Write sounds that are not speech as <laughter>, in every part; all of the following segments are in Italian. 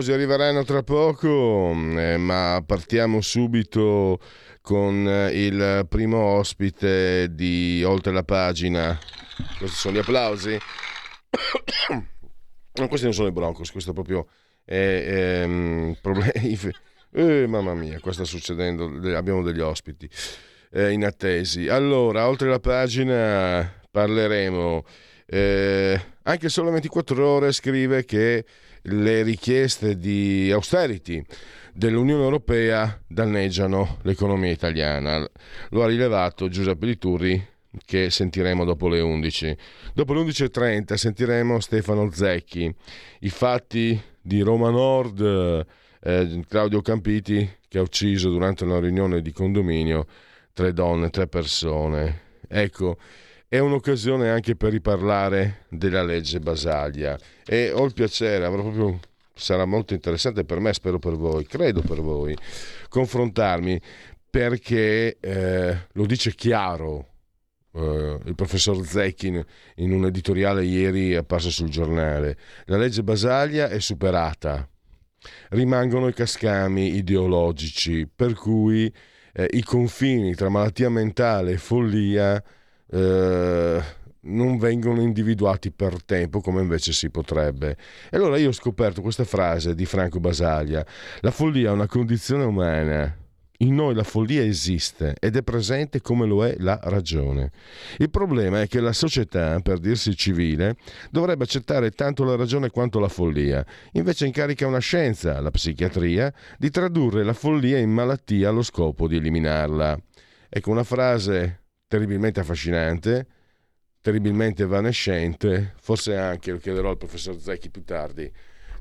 Applausi arriveranno tra poco, eh, ma partiamo subito con eh, il primo ospite di Oltre la pagina. Questi sono gli applausi. <coughs> No, questi non sono i Broncos, questo proprio è, è um, problemi. <laughs> Eh, mamma mia, qua sta succedendo, abbiamo degli ospiti eh, in attesi. Allora, oltre la pagina parleremo, eh, anche solo 24 ore scrive che le richieste di austerity dell'Unione Europea danneggiano l'economia italiana. Lo ha rilevato Giuseppe Liturri che sentiremo dopo le 11. Dopo le 11.30 sentiremo Stefano Zecchi, i fatti di Roma Nord, eh, Claudio Campiti che ha ucciso durante una riunione di condominio tre donne, tre persone. Ecco, è un'occasione anche per riparlare della legge Basaglia e ho il piacere, avrò proprio sarà molto interessante per me, spero per voi, credo per voi, confrontarmi perché eh, lo dice chiaro eh, il professor Zecchin in un editoriale ieri apparso sul giornale. La legge Basaglia è superata, rimangono i cascami ideologici, per cui eh, i confini tra malattia mentale e follia eh, non vengono individuati per tempo come invece si potrebbe. E allora io ho scoperto questa frase di Franco Basaglia, la follia è una condizione umana. In noi la follia esiste ed è presente come lo è la ragione. Il problema è che la società, per dirsi civile, dovrebbe accettare tanto la ragione quanto la follia. Invece incarica una scienza, la psichiatria, di tradurre la follia in malattia allo scopo di eliminarla. Ecco una frase terribilmente affascinante, terribilmente evanescente, forse anche, lo chiederò al professor Zecchi più tardi,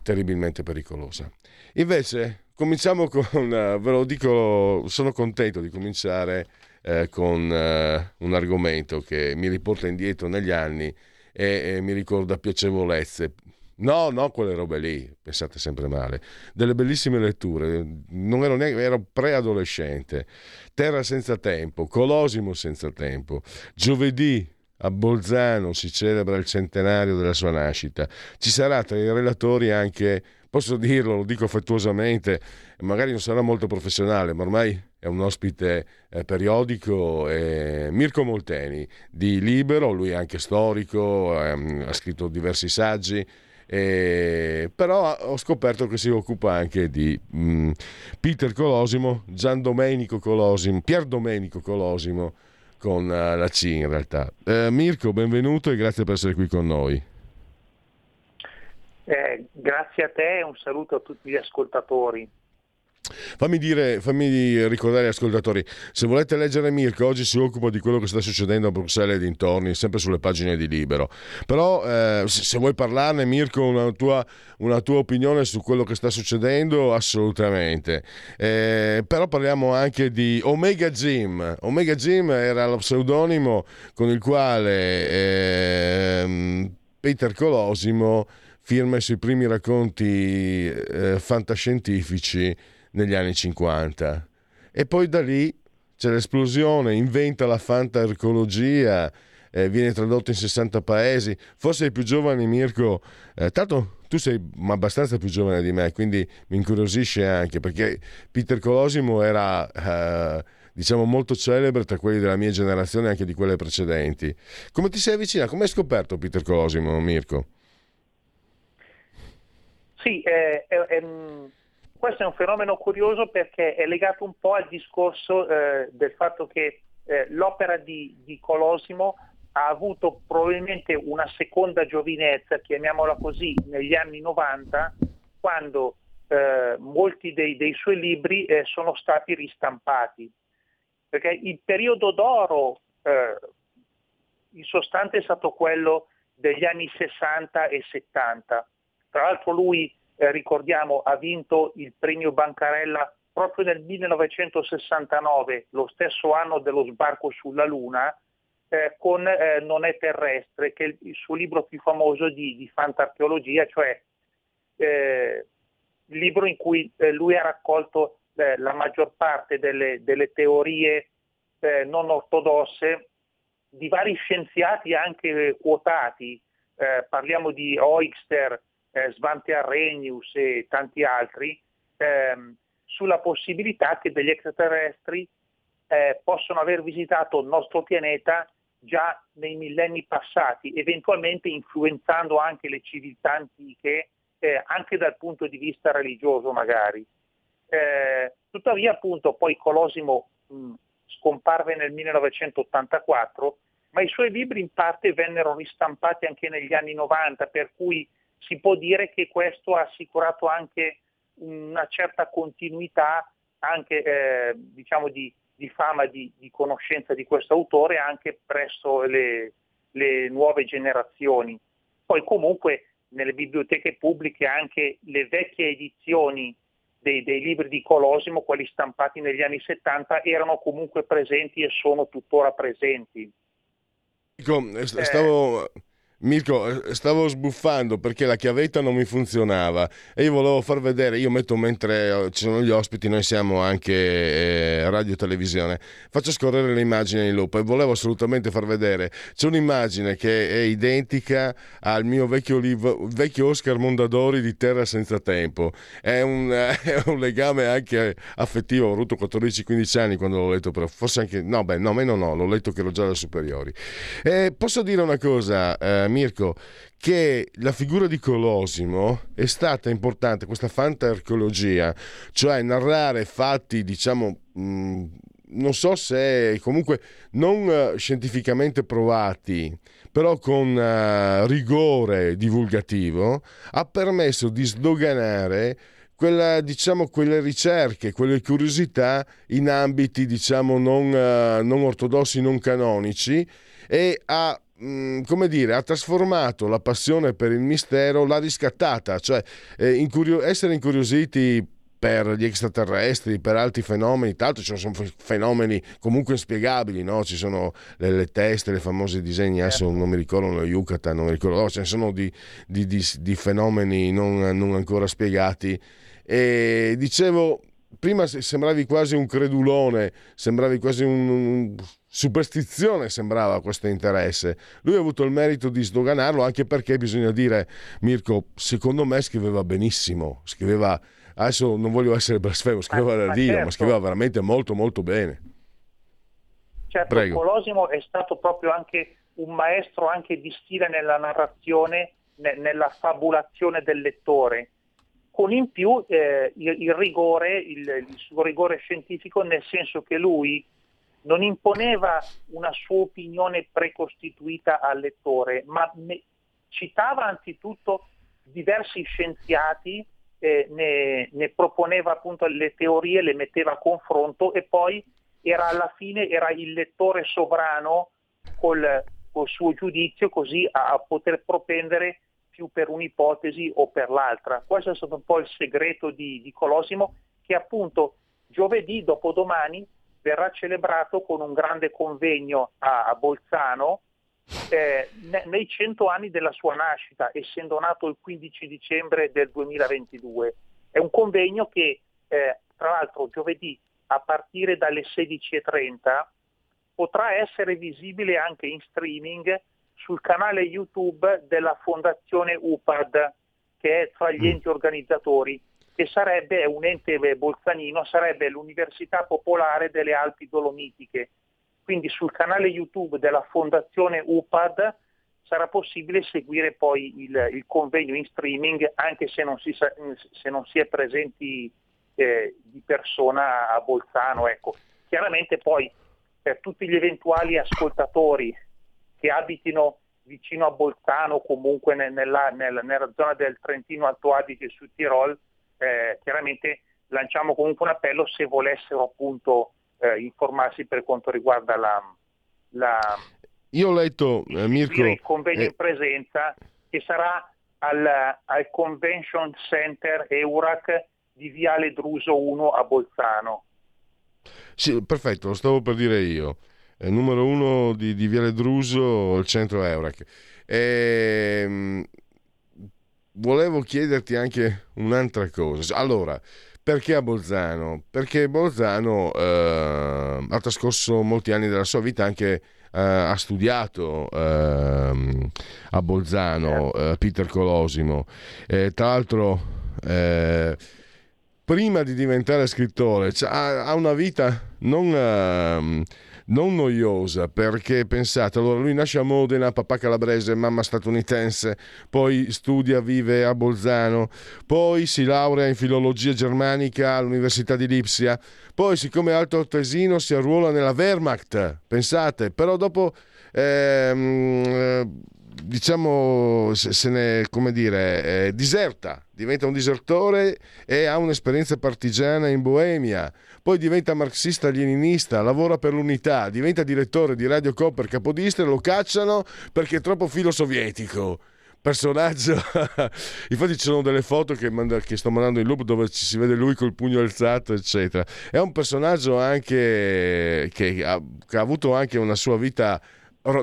terribilmente pericolosa. Invece, cominciamo con, uh, ve lo dico, sono contento di cominciare eh, con uh, un argomento che mi riporta indietro negli anni e, e mi ricorda piacevolezze, No, no, quelle robe lì, pensate sempre male. Delle bellissime letture, non ero neanche, ero preadolescente. Terra senza tempo, Colosimo senza tempo. Giovedì a Bolzano si celebra il centenario della sua nascita. Ci sarà tra i relatori anche, posso dirlo, lo dico affettuosamente, magari non sarà molto professionale, ma ormai è un ospite eh, periodico, eh, Mirko Molteni di Libero, lui è anche storico, ehm, ha scritto diversi saggi eh, però ho scoperto che si occupa anche di mh, mm, Peter Colosimo, Gian Domenico Colosimo, Pier Domenico Colosimo con uh, la C in realtà. Eh, Mirko, benvenuto e grazie per essere qui con noi. Eh, grazie a te e un saluto a tutti gli ascoltatori. Fammi, dire, fammi ricordare agli ascoltatori, se volete leggere Mirko, oggi si occupa di quello che sta succedendo a Bruxelles e dintorni, sempre sulle pagine di Libero. Però eh, se vuoi parlarne, Mirko, una tua, una tua, opinione su quello che sta succedendo, assolutamente. Eh, però parliamo anche di Omega Gym. Omega Gym era lo pseudonimo con il quale eh, Peter Colosimo firma i suoi primi racconti eh, fantascientifici negli anni 50. E poi da lì c'è l'esplosione, inventa la fantarcologia, eh, viene tradotto in 60 paesi. Forse i più giovani, Mirko, eh, tanto tu sei abbastanza più giovane di me, quindi mi incuriosisce anche perché Peter Colosimo era... Eh, diciamo molto celebre tra quelli della mia generazione e anche di quelle precedenti. Come ti sei avvicinato? Come hai scoperto Peter Colosimo, Mirko? Sì, è, è, questo è un fenomeno curioso perché è legato un po' al discorso eh, del fatto che eh, l'opera di, di, Colosimo ha avuto probabilmente una seconda giovinezza, chiamiamola così, negli anni 90, quando eh, molti dei, dei, suoi libri eh, sono stati ristampati, perché il periodo d'oro eh, in sostanza è stato quello degli anni 60 e 70. Tra l'altro lui, eh, ricordiamo, ha vinto il premio Bancarella proprio nel 1969, lo stesso anno dello sbarco sulla Luna, eh, con eh, Non è terrestre, che è il suo libro più famoso di, di fantarcheologia, cioè eh, il libro in cui eh, lui ha raccolto eh, la maggior parte delle, delle teorie eh, non ortodosse di vari scienziati anche quotati, parliamo di Oixter, Svante Arrhenius e tanti altri, ehm, sulla possibilità che degli extraterrestri eh, possono aver visitato il nostro pianeta già nei millenni passati, eventualmente influenzando anche le civiltà antiche, eh, anche dal punto di vista religioso magari. Eh, tuttavia appunto poi Colosimo mh, scomparve nel 1984, ma i suoi libri in parte vennero ristampati anche negli anni 90, per cui si può dire che questo ha assicurato anche una certa continuità anche eh, diciamo di, di fama di, di, conoscenza di questo autore anche presso le, le, nuove generazioni. Poi comunque nelle biblioteche pubbliche anche le vecchie edizioni dei, dei libri di Colosimo, quelli stampati negli anni 70, erano comunque presenti e sono tuttora presenti. Eh, stavo... Eh Mirko, eh, stavo sbuffando perché la chiavetta non mi funzionava e io volevo far vedere, io metto mentre eh, ci sono gli ospiti, noi siamo anche eh, radio televisione, faccio scorrere le immagini in loop e volevo assolutamente far vedere, c'è un'immagine che è identica al mio vecchio, vecchio Oscar Mondadori di Terra senza tempo, è un, <laughs> è un legame anche affettivo, ho avuto 14-15 anni quando l'ho letto, però forse anche, no beh, no, meno no, l'ho letto che ero già da superiori. Eh, posso dire una cosa? Eh, Mirko, che la figura di Colosimo è stata importante, questa fantarcheologia, cioè narrare fatti, diciamo, mh, non so se comunque non uh, scientificamente provati, però con uh, rigore divulgativo, ha permesso di sdoganare quella, diciamo, quelle ricerche, quelle curiosità in ambiti diciamo, non, uh, non ortodossi, non canonici e ha Mm, come dire, ha trasformato la passione per il mistero, l'ha riscattata, cioè eh, incurio- essere incuriositi per gli extraterrestri, per altri fenomeni, l'altro ci sono fenomeni comunque inspiegabili, no? ci sono le, le teste, le famose disegni, adesso certo. non mi ricordo lo Yucatan, non mi ricordo, no, ce ne sono di, di, di, di fenomeni non, non, ancora spiegati. E dicevo, prima sembravi quasi un credulone, sembravi quasi un, un superstizione sembrava questo interesse. Lui ha avuto il merito di sdoganarlo anche perché bisogna dire, Mirko, secondo me scriveva benissimo, scriveva, adesso non voglio essere blasfemo, scriveva ma, la Dio, certo. ma scriveva veramente molto molto bene. Certo, Prego. Colosimo è stato proprio anche un maestro anche di stile nella narrazione, ne, nella fabulazione del lettore, con in più eh, il, il, rigore, il, il suo rigore scientifico, nel senso che lui non imponeva una sua opinione precostituita al lettore, ma citava anzitutto diversi scienziati, eh, ne, ne, proponeva appunto le teorie, le metteva a confronto e poi era alla fine era il lettore sovrano col, col suo giudizio così a, a poter propendere più per un'ipotesi o per l'altra. Questo è stato un po' il segreto di, di Colosimo che appunto giovedì dopodomani verrà celebrato con un grande convegno a, Bolzano eh, nei cento anni della sua nascita, essendo nato il 15 dicembre del 2022. È un convegno che, eh, tra l'altro, giovedì a partire dalle 16.30 potrà essere visibile anche in streaming sul canale YouTube della Fondazione UPAD, che è tra gli mm. enti organizzatori che sarebbe un ente bolzanino, sarebbe l'Università Popolare delle Alpi Dolomitiche. Quindi sul canale YouTube della Fondazione UPAD sarà possibile seguire poi il, il convegno in streaming anche se non si, se non si è presenti eh, di persona a Bolzano. Ecco. Chiaramente poi per tutti gli eventuali ascoltatori che abitino vicino a Bolzano comunque nella, nella, nella zona del Trentino Alto Adige Sud Tirol, eh, chiaramente lanciamo comunque un appello se volessero appunto eh, informarsi per quanto riguarda la, la io ho letto eh, Mirko il convegno in presenza che sarà al, al Convention Center Eurac di Viale Druso 1 a Bolzano. Sì, perfetto, lo stavo per dire io. Eh, numero uno di, di, Viale Druso, il centro Eurac. Ehm, volevo chiederti anche un'altra cosa. Allora, perché a Bolzano? Perché Bolzano eh, ha trascorso molti anni della sua vita anche Uh, ha studiato uh, a Bolzano uh, Peter Colosimo. Eh, tra l'altro, eh, prima di diventare scrittore, cioè, ha, ha, una vita non ehm, non noiosa perché pensate, allora lui nasce a Modena, papà calabrese, mamma statunitense, poi studia, vive a Bolzano, poi si laurea in filologia germanica all'Università di Lipsia, poi siccome è alto tesino si arruola nella Wehrmacht, pensate, però dopo... Ehm, diciamo, se ne, come dire, eh, diserta, diventa un disertore e ha un'esperienza partigiana in Boemia, poi diventa marxista-leninista, lavora per l'unità, diventa direttore di Radio Copper Capodistra e lo cacciano perché è troppo filo sovietico personaggio. <laughs> Infatti, ci sono delle foto che, manda, che, sto mandando in loop dove ci si vede lui col pugno alzato, eccetera. È un personaggio anche che ha, che ha avuto anche una sua vita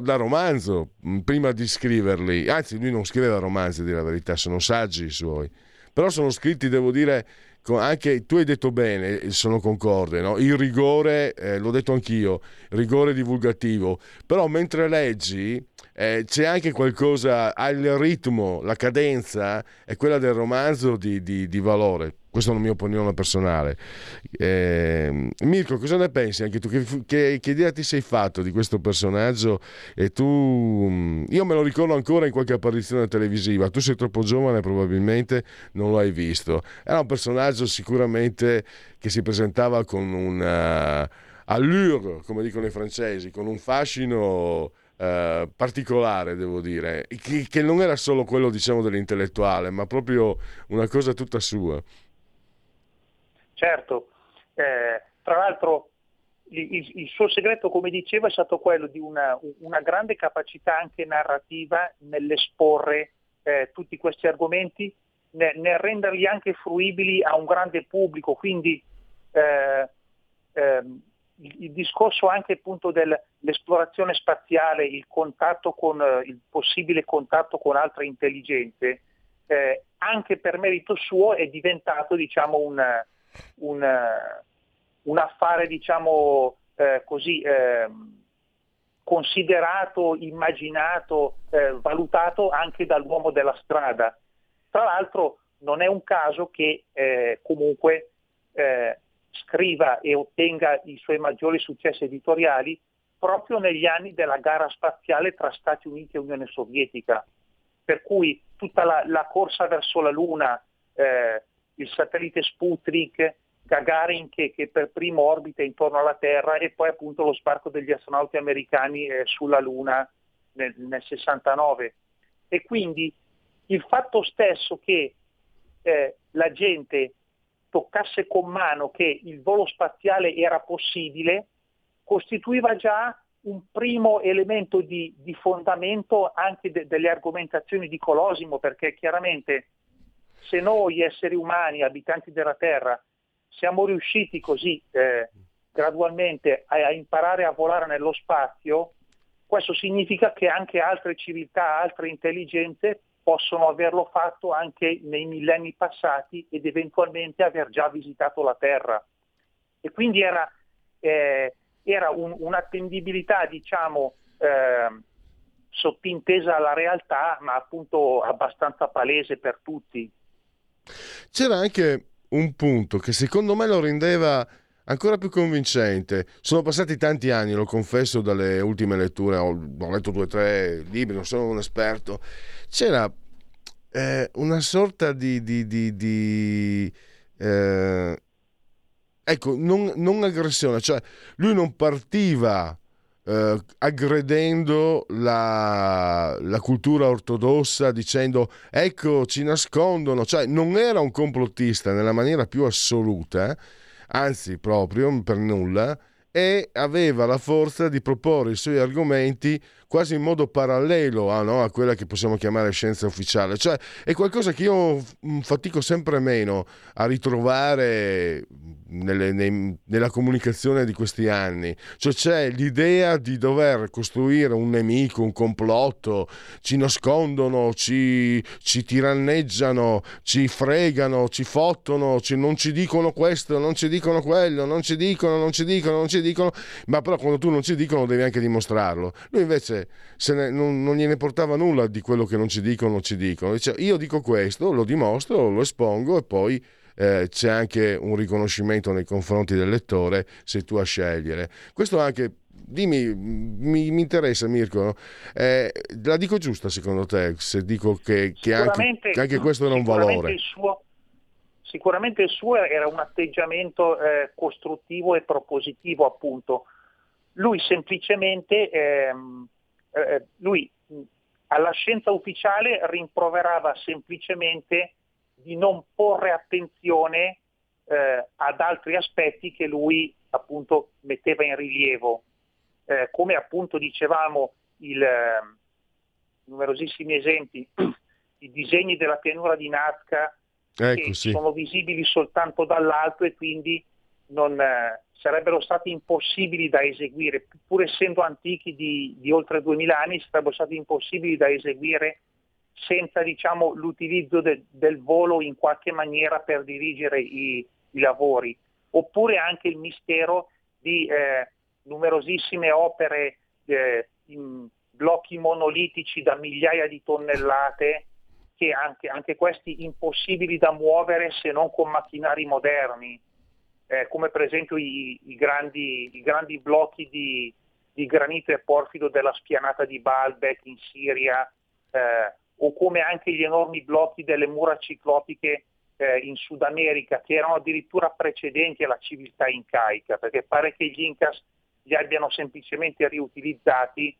da romanzo prima di scriverli. Anzi, lui non scriveva romanzi, di la verità, sono saggi i suoi. Però sono scritti, devo dire, anche tu hai detto bene, sono concorde, no? il rigore, eh, l'ho detto anch'io, rigore divulgativo, però mentre leggi eh, c'è anche qualcosa, ha il ritmo, la cadenza, è quella del romanzo di, di, di valore questa è la mia opinione personale. Eh, Mirko, cosa ne pensi anche tu? Che, che, che, idea ti sei fatto di questo personaggio? E tu, mm, io me lo ricordo ancora in qualche apparizione televisiva. Tu sei troppo giovane, probabilmente non lo hai visto. Era un personaggio sicuramente che si presentava con una uh, allure, come dicono i francesi, con un fascino. Uh, particolare, devo dire, che, che, non era solo quello, diciamo, dell'intellettuale, ma proprio una cosa tutta sua. Certo, eh, tra l'altro il, il, suo segreto, come dicevo, è stato quello di una, una grande capacità anche narrativa nell'esporre eh, tutti questi argomenti, nel, nel, renderli anche fruibili a un grande pubblico, quindi eh, ehm, il, il, discorso anche appunto dell'esplorazione spaziale, il contatto con il possibile contatto con altre intelligenze, eh, anche per merito suo è diventato diciamo un un, eh, un affare diciamo eh, così eh, considerato, immaginato, eh, valutato anche dall'uomo della strada. Tra l'altro non è un caso che eh, comunque eh, scriva e ottenga i suoi maggiori successi editoriali proprio negli anni della gara spaziale tra Stati Uniti e Unione Sovietica. Per cui tutta la, la corsa verso la Luna, eh, il satellite Sputnik, Gagarin che, che, per primo orbita intorno alla Terra e poi appunto lo sbarco degli astronauti americani eh, sulla Luna nel, nel, 69. E quindi il fatto stesso che eh, la gente toccasse con mano che il volo spaziale era possibile costituiva già un primo elemento di, di fondamento anche de, delle argomentazioni di Colosimo, perché chiaramente se noi esseri umani, abitanti della Terra, siamo riusciti così eh, gradualmente a, a, imparare a volare nello spazio, questo significa che anche altre civiltà, altre intelligenze possono averlo fatto anche nei millenni passati ed eventualmente aver già visitato la Terra. E quindi era, eh, era un, un'attendibilità, diciamo, eh, sottintesa alla realtà, ma appunto abbastanza palese per tutti. C'era anche un punto che secondo me lo rendeva ancora più convincente. Sono passati tanti anni, lo confesso, dalle ultime letture, ho, ho letto due o tre libri, non sono un esperto. C'era eh, una sorta di... di, di, di eh, ecco, non, non, aggressione, cioè lui non partiva eh, aggredendo la, la, cultura ortodossa dicendo ecco ci nascondono, cioè non era un complottista nella maniera più assoluta, anzi proprio per nulla, e aveva la forza di proporre i suoi argomenti quasi in modo parallelo a, no, a, quella che possiamo chiamare scienza ufficiale. Cioè è qualcosa che io fatico sempre meno a ritrovare nelle, nei, nella comunicazione di questi anni. Cioè c'è l'idea di dover costruire un nemico, un complotto, ci nascondono, ci, ci tiranneggiano, ci fregano, ci fottono, ci, non ci dicono questo, non ci dicono quello, non ci dicono, non ci dicono, non ci dicono, ma però quando tu non ci dicono devi anche dimostrarlo. Lui invece ne, non, non, gliene portava nulla di quello che non ci dicono, ci dicono. Dice, io dico questo, lo dimostro, lo espongo e poi eh, c'è anche un riconoscimento nei confronti del lettore se tu a scegliere. Questo anche dimmi, mi, mi, interessa Mirko, eh, la dico giusta secondo te se dico che, che, anche, che anche, questo era un valore? Il suo, sicuramente il suo era un atteggiamento eh, costruttivo e propositivo appunto. Lui semplicemente, ehm, eh, lui alla scienza ufficiale rimproverava semplicemente di non porre attenzione eh, ad altri aspetti che lui appunto metteva in rilievo. Eh, come appunto dicevamo il, eh, numerosissimi esempi, <clears throat> i disegni della pianura di Nazca ecco, che sì. sono visibili soltanto dall'alto e quindi non, eh, sarebbero stati impossibili da eseguire, pur essendo antichi di, di oltre 2000 anni, sarebbero stati impossibili da eseguire senza diciamo, l'utilizzo de, del volo in qualche maniera per dirigere i, i lavori, oppure anche il mistero di eh, numerosissime opere eh, in blocchi monolitici da migliaia di tonnellate, che anche, anche questi impossibili da muovere se non con macchinari moderni, eh, come per esempio i, i, grandi, i grandi, blocchi di, di, granito e porfido della spianata di Baalbek in Siria, eh, o come anche gli enormi blocchi delle mura ciclopiche eh, in Sud America, che erano addirittura precedenti alla civiltà incaica, perché pare che gli Incas li abbiano semplicemente riutilizzati,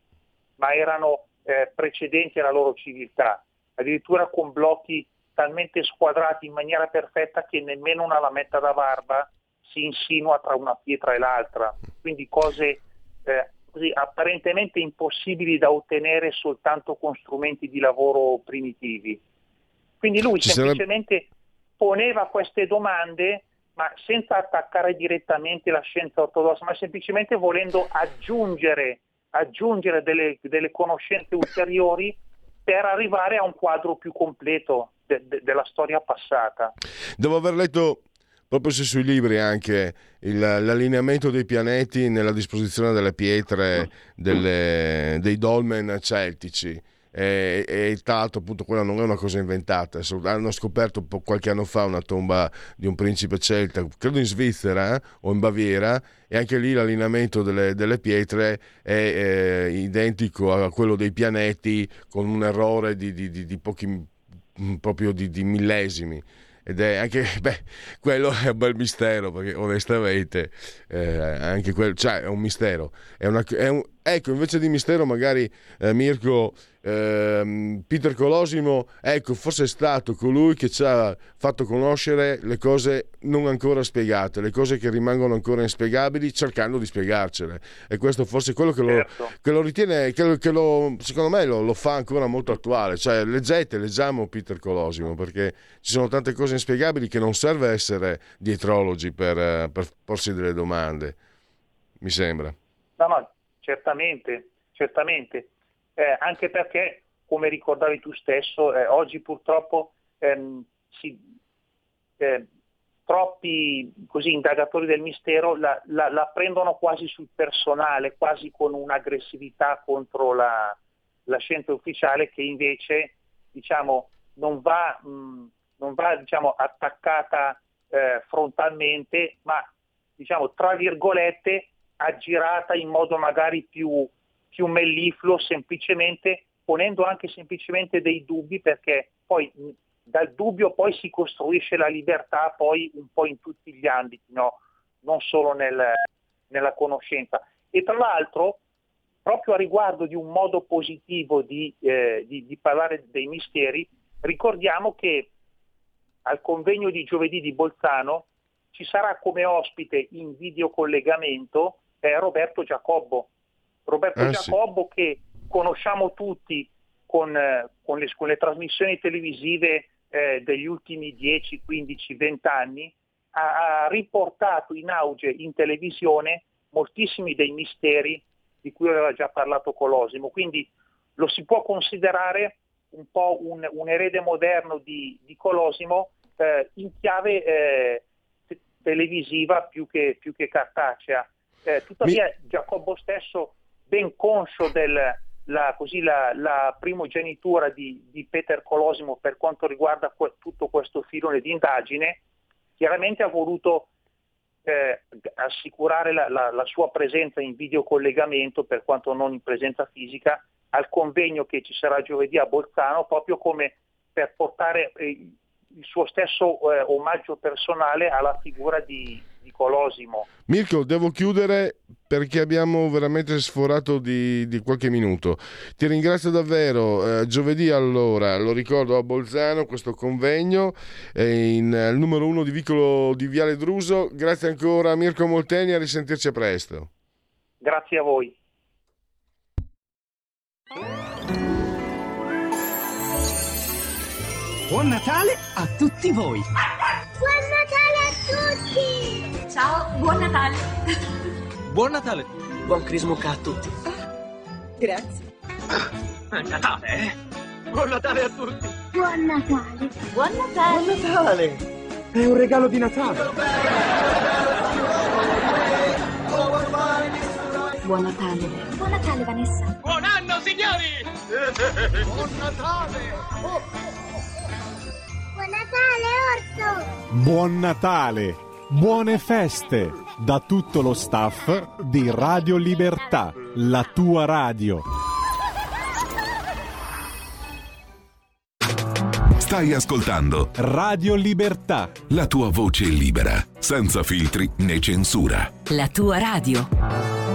ma erano eh, precedenti alla loro civiltà, addirittura con blocchi talmente squadrati in maniera perfetta che nemmeno una lametta da barba si insinua tra una pietra e l'altra, quindi cose eh, così, apparentemente impossibili da ottenere soltanto con strumenti di lavoro primitivi. Quindi lui Ci semplicemente sarebbe... poneva queste domande ma senza attaccare direttamente la scienza ortodossa, ma semplicemente volendo aggiungere, aggiungere delle, delle, conoscenze ulteriori per arrivare a un quadro più completo de, de, della storia passata. Devo aver letto proprio sui libri anche il, l'allineamento dei pianeti nella disposizione delle pietre delle, dei dolmen celtici. E, e tra l'altro appunto quella non è una cosa inventata. Hanno scoperto qualche anno fa una tomba di un principe celta credo in Svizzera o in Baviera e anche lì l'allineamento delle, delle pietre è eh, identico a quello dei pianeti con un errore di, di, di, di pochi proprio di, millesimi ed è anche <laughs> beh, quello è un bel mistero perché onestamente eh, anche quello cioè è un mistero. È una, è un, ecco invece di mistero magari eh, Mirko eh, Peter Colosimo, ecco, forse è stato colui che ci ha fatto conoscere le cose non ancora spiegate, le cose che rimangono ancora inspiegabili, cercando di spiegarcele. E questo forse è quello che lo, certo. che lo ritiene, che, che lo, secondo me lo, lo, fa ancora molto attuale. Cioè, leggete, leggiamo Peter Colosimo, perché ci sono tante cose inspiegabili che non serve essere dietrologi per, per porsi delle domande, mi sembra. No, no, certamente, certamente. Eh, anche perché, come ricordavi tu stesso, eh, oggi purtroppo ehm, si, eh, troppi così, indagatori del mistero la, la, la, prendono quasi sul personale, quasi con un'aggressività contro la, la scienza ufficiale che invece diciamo, non va, mh, non va diciamo, attaccata eh, frontalmente, ma diciamo, tra virgolette aggirata in modo magari più più mellifluo semplicemente ponendo anche semplicemente dei dubbi perché poi dal dubbio poi si costruisce la libertà poi un po' in tutti gli ambiti, no? non solo nel, nella conoscenza. E tra l'altro proprio a riguardo di un modo positivo di, eh, di, di parlare dei misteri, ricordiamo che al convegno di giovedì di Bolzano ci sarà come ospite in videocollegamento eh, Roberto Giacobbo. Roberto eh, Giacobbo sì. che conosciamo tutti con, eh, con, le, con le, trasmissioni televisive eh, degli ultimi 10, 15, 20 anni, ha, ha riportato in auge in televisione moltissimi dei misteri di cui aveva già parlato Colosimo. Quindi lo si può considerare un po' un, un erede moderno di, di Colosimo eh, in chiave eh, televisiva più che, più che cartacea. Eh, tuttavia Mi... Giacobbo stesso, ben conscio della la, la, primogenitura di, di, Peter Colosimo per quanto riguarda que- tutto questo filone di indagine, chiaramente ha voluto eh, assicurare la, la, la, sua presenza in videocollegamento, per quanto non in presenza fisica, al convegno che ci sarà giovedì a Bolzano, proprio come per portare eh, il suo stesso eh, omaggio personale alla figura di, di, Colosimo. Mirko, devo chiudere perché abbiamo veramente sforato di, di qualche minuto. Ti ringrazio davvero. Eh, giovedì allora, lo ricordo a Bolzano, questo convegno eh, in eh, il numero uno di Vicolo di Viale Druso. Grazie ancora a Mirko Molteni, a risentirci presto. Grazie a voi. Buon Natale a tutti voi! Buon Natale a tutti! Ciao, buon Natale! Buon Natale! Buon Crismucca a tutti! Grazie! È Natale, eh? Buon Natale a tutti! Buon Natale! Buon Natale! Buon Natale! È un regalo di Natale! Buon Natale! Buon Natale, Vanessa! Buon anno, signori! Buon Natale! Oh. Buon Natale, Orso! Buon Natale! Buone feste da tutto lo staff di Radio Libertà, la tua radio. Stai ascoltando Radio Libertà. La tua voce libera, senza filtri né censura. La tua radio.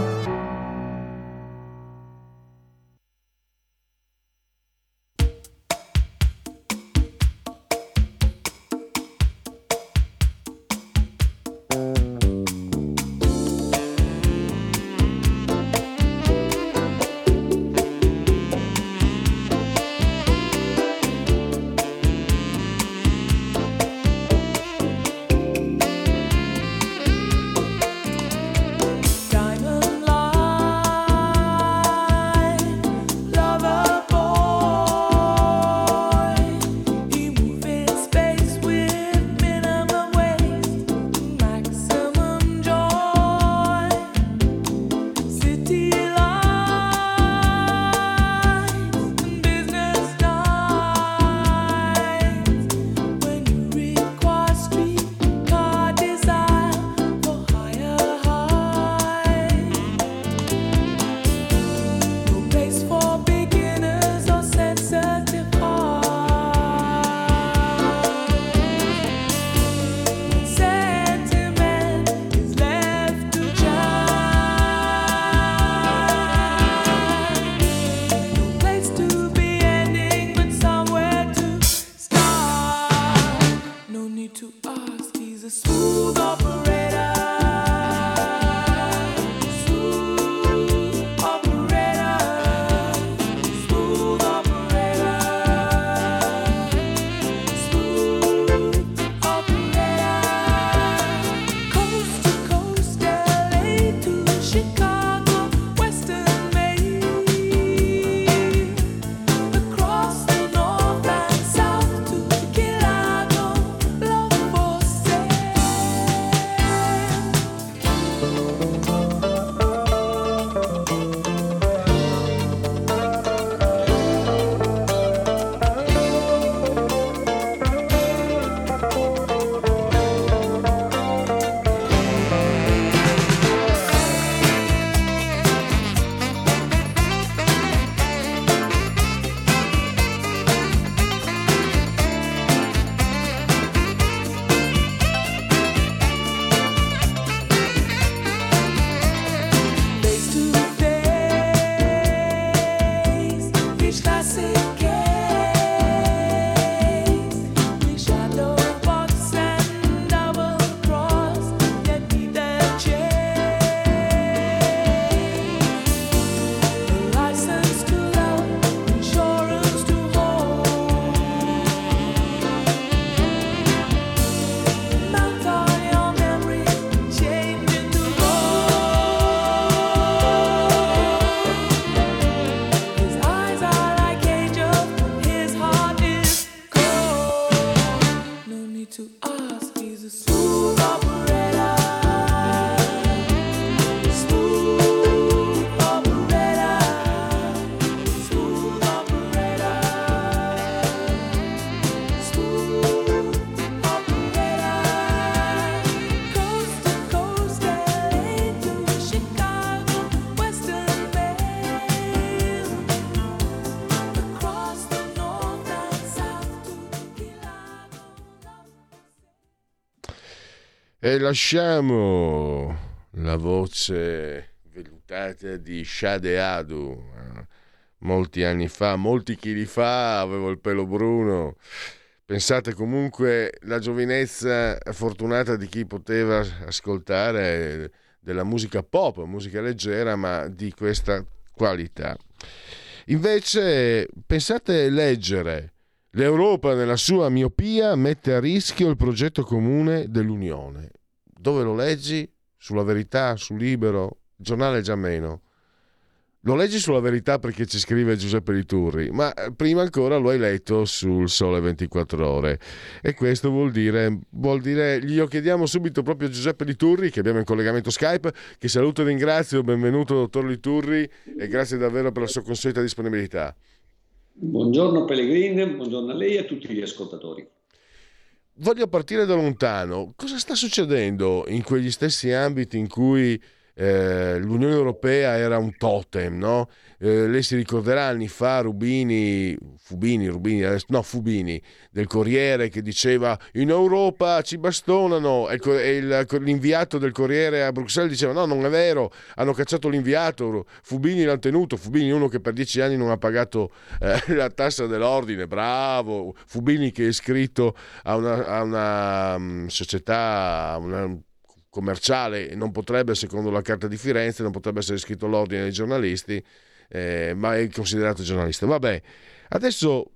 Lasciamo la voce vellutata di Shade Adu. Molti anni fa, molti chili fa, avevo il pelo bruno. Pensate comunque la giovinezza fortunata di chi poteva ascoltare della musica pop, musica leggera, ma di questa qualità. Invece pensate leggere L'Europa nella sua miopia mette a rischio il progetto comune dell'Unione. Dove lo leggi? Sulla verità, su Libero, giornale già meno. Lo leggi sulla verità perché ci scrive Giuseppe Liturri, ma prima ancora lo hai letto sul Sole 24 Ore. E questo vuol dire, vuol dire, glielo chiediamo subito proprio a Giuseppe Liturri, che abbiamo in collegamento Skype, che saluto e ringrazio, benvenuto dottor Liturri e grazie davvero per la sua consueta disponibilità. Buongiorno Pellegrini, buongiorno a lei e a tutti gli ascoltatori. Voglio partire da lontano. Cosa sta succedendo in quegli stessi ambiti in cui eh, l'Unione Europea era un totem, no? Eh, lei si ricorderà anni fa Rubini, Fubini, Rubini, no Fubini, del Corriere che diceva in Europa ci bastonano e, il, l'inviato del Corriere a Bruxelles diceva no non è vero, hanno cacciato l'inviato, Fubini l'ha tenuto, Fubini uno che per dieci anni non ha pagato eh, <laughs> la tassa dell'ordine, bravo, Fubini che è iscritto a una, a una um, società, a una commerciale, non potrebbe, secondo la Carta di Firenze, non potrebbe essere iscritto all'ordine dei giornalisti, eh, ma è considerato giornalista. Vabbè, adesso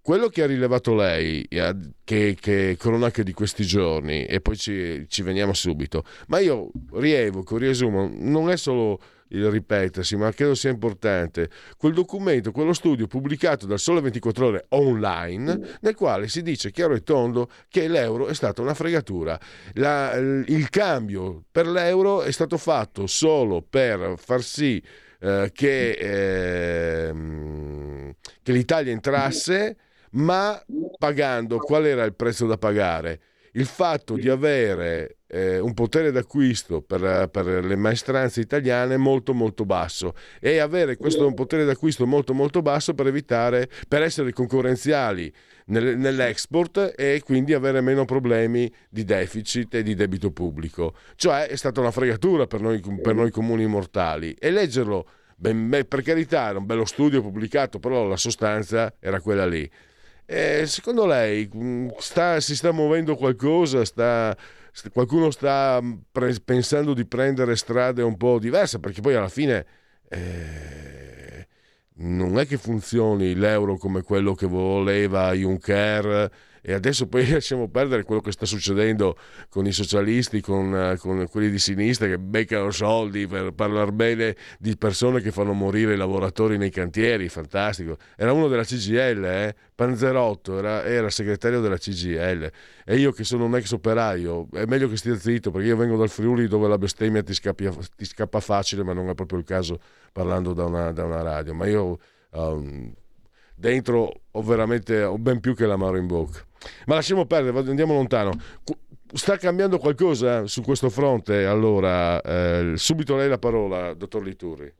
quello che ha rilevato lei, eh, che, che è cronaca di questi giorni, e poi ci, ci veniamo subito, ma io rievoco, riesumo, non è solo il ripetersi, ma credo sia importante, quel documento, quello studio pubblicato dal Sole 24 Ore online, nel quale si dice chiaro e tondo che l'euro è stata una fregatura. La, il cambio per l'euro è stato fatto solo per far sì eh, che, eh, che l'Italia entrasse, ma pagando qual era il prezzo da pagare? il fatto di avere eh, un potere d'acquisto per, per, le maestranze italiane molto molto basso e avere questo potere d'acquisto molto molto basso per evitare, per essere concorrenziali nel, nell'export e quindi avere meno problemi di deficit e di debito pubblico. Cioè è stata una fregatura per noi, per noi comuni mortali e leggerlo, ben, per carità, era un bello studio pubblicato, però la sostanza era quella lì. Eh, secondo lei mm, sta, si sta muovendo qualcosa? Sta, qualcuno sta mm, pre- pensando di prendere strade un po' diverse? Perché poi alla fine eh, non è che funzioni l'euro come quello che voleva Juncker e adesso poi <laughs> lasciamo perdere quello che sta succedendo con i socialisti, con, eh, con quelli di sinistra che beccano soldi per parlare bene di persone che fanno morire i lavoratori nei cantieri, fantastico. Era uno della CGL, eh? Panzerotto, era, era, segretario della CGL e io che sono un ex operaio, è meglio che stia zitto perché io vengo dal Friuli dove la bestemmia ti, scappi, ti scappa facile, ma non è proprio il caso parlando da una, da una radio, ma io... Um, dentro ho veramente ho ben più che l'amaro in bocca. Ma lasciamo perdere, andiamo lontano. Sta cambiando qualcosa su questo fronte? Allora, eh, subito lei la parola, dottor Liturri.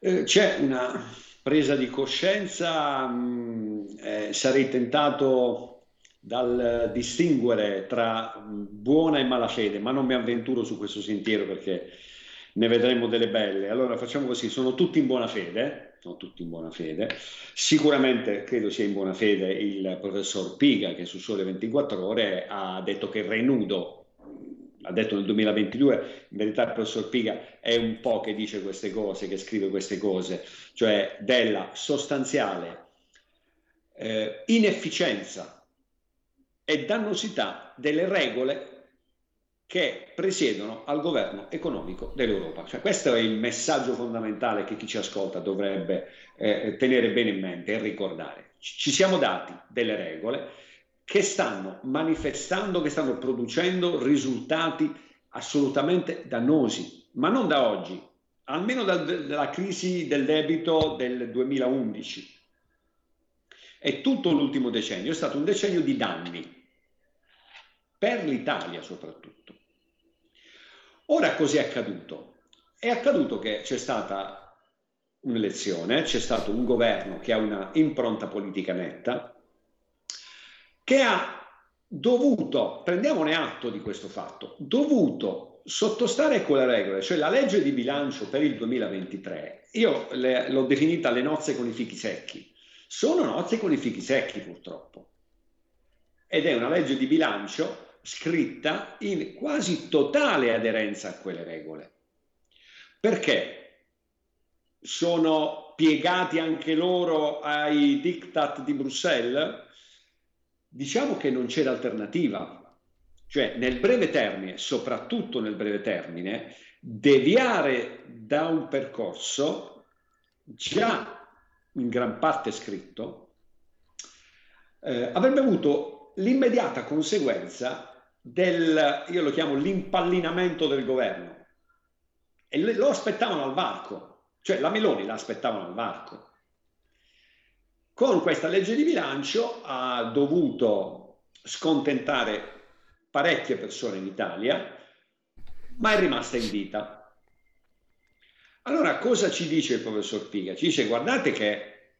Eh, c'è una presa di coscienza, mh, mm, eh, sarei tentato dal distinguere tra buona e malafede, ma non mi avventuro su questo sentiero perché ne vedremo delle belle. Allora facciamo così, sono tutti in buona fede, sono tutti in buona fede. Sicuramente credo sia in buona fede il professor Piga che su Sole 24 Ore ha detto che Renudo ha detto nel 2022, in verità il professor Piga è un po' che dice queste cose, che scrive queste cose, cioè della sostanziale eh, inefficienza e dannosità delle regole che presiedono al governo economico dell'Europa. Cioè, questo è il messaggio fondamentale che chi ci ascolta dovrebbe eh, tenere bene in mente e ricordare. Ci siamo dati delle regole che stanno manifestando, che stanno producendo risultati assolutamente dannosi, ma non da oggi, almeno dal, dalla crisi del debito del 2011. E tutto l'ultimo decennio è stato un decennio di danni, per l'Italia soprattutto. Ora cos'è accaduto? È accaduto che c'è stata un'elezione, c'è stato un governo che ha una impronta politica netta, che ha dovuto, prendiamone atto di questo fatto, dovuto sottostare a quelle regole, cioè la legge di bilancio per il 2023, io le, l'ho definita le nozze con i fichi secchi, sono nozze con i fichi secchi purtroppo. Ed è una legge di bilancio scritta in quasi totale aderenza a quelle regole. Perché sono piegati anche loro ai diktat di Bruxelles? Diciamo che non c'era alternativa. Cioè, nel breve termine, soprattutto nel breve termine, deviare da un percorso già in gran parte scritto, eh, avrebbe avuto l'immediata conseguenza del, io lo chiamo l'impallinamento del governo. E lo aspettavano al varco, cioè la Meloni l'aspettavano al varco. Con questa legge di bilancio ha dovuto scontentare parecchie persone in Italia, ma è rimasta in vita. Allora, cosa ci dice il professor Piga? Ci dice, guardate che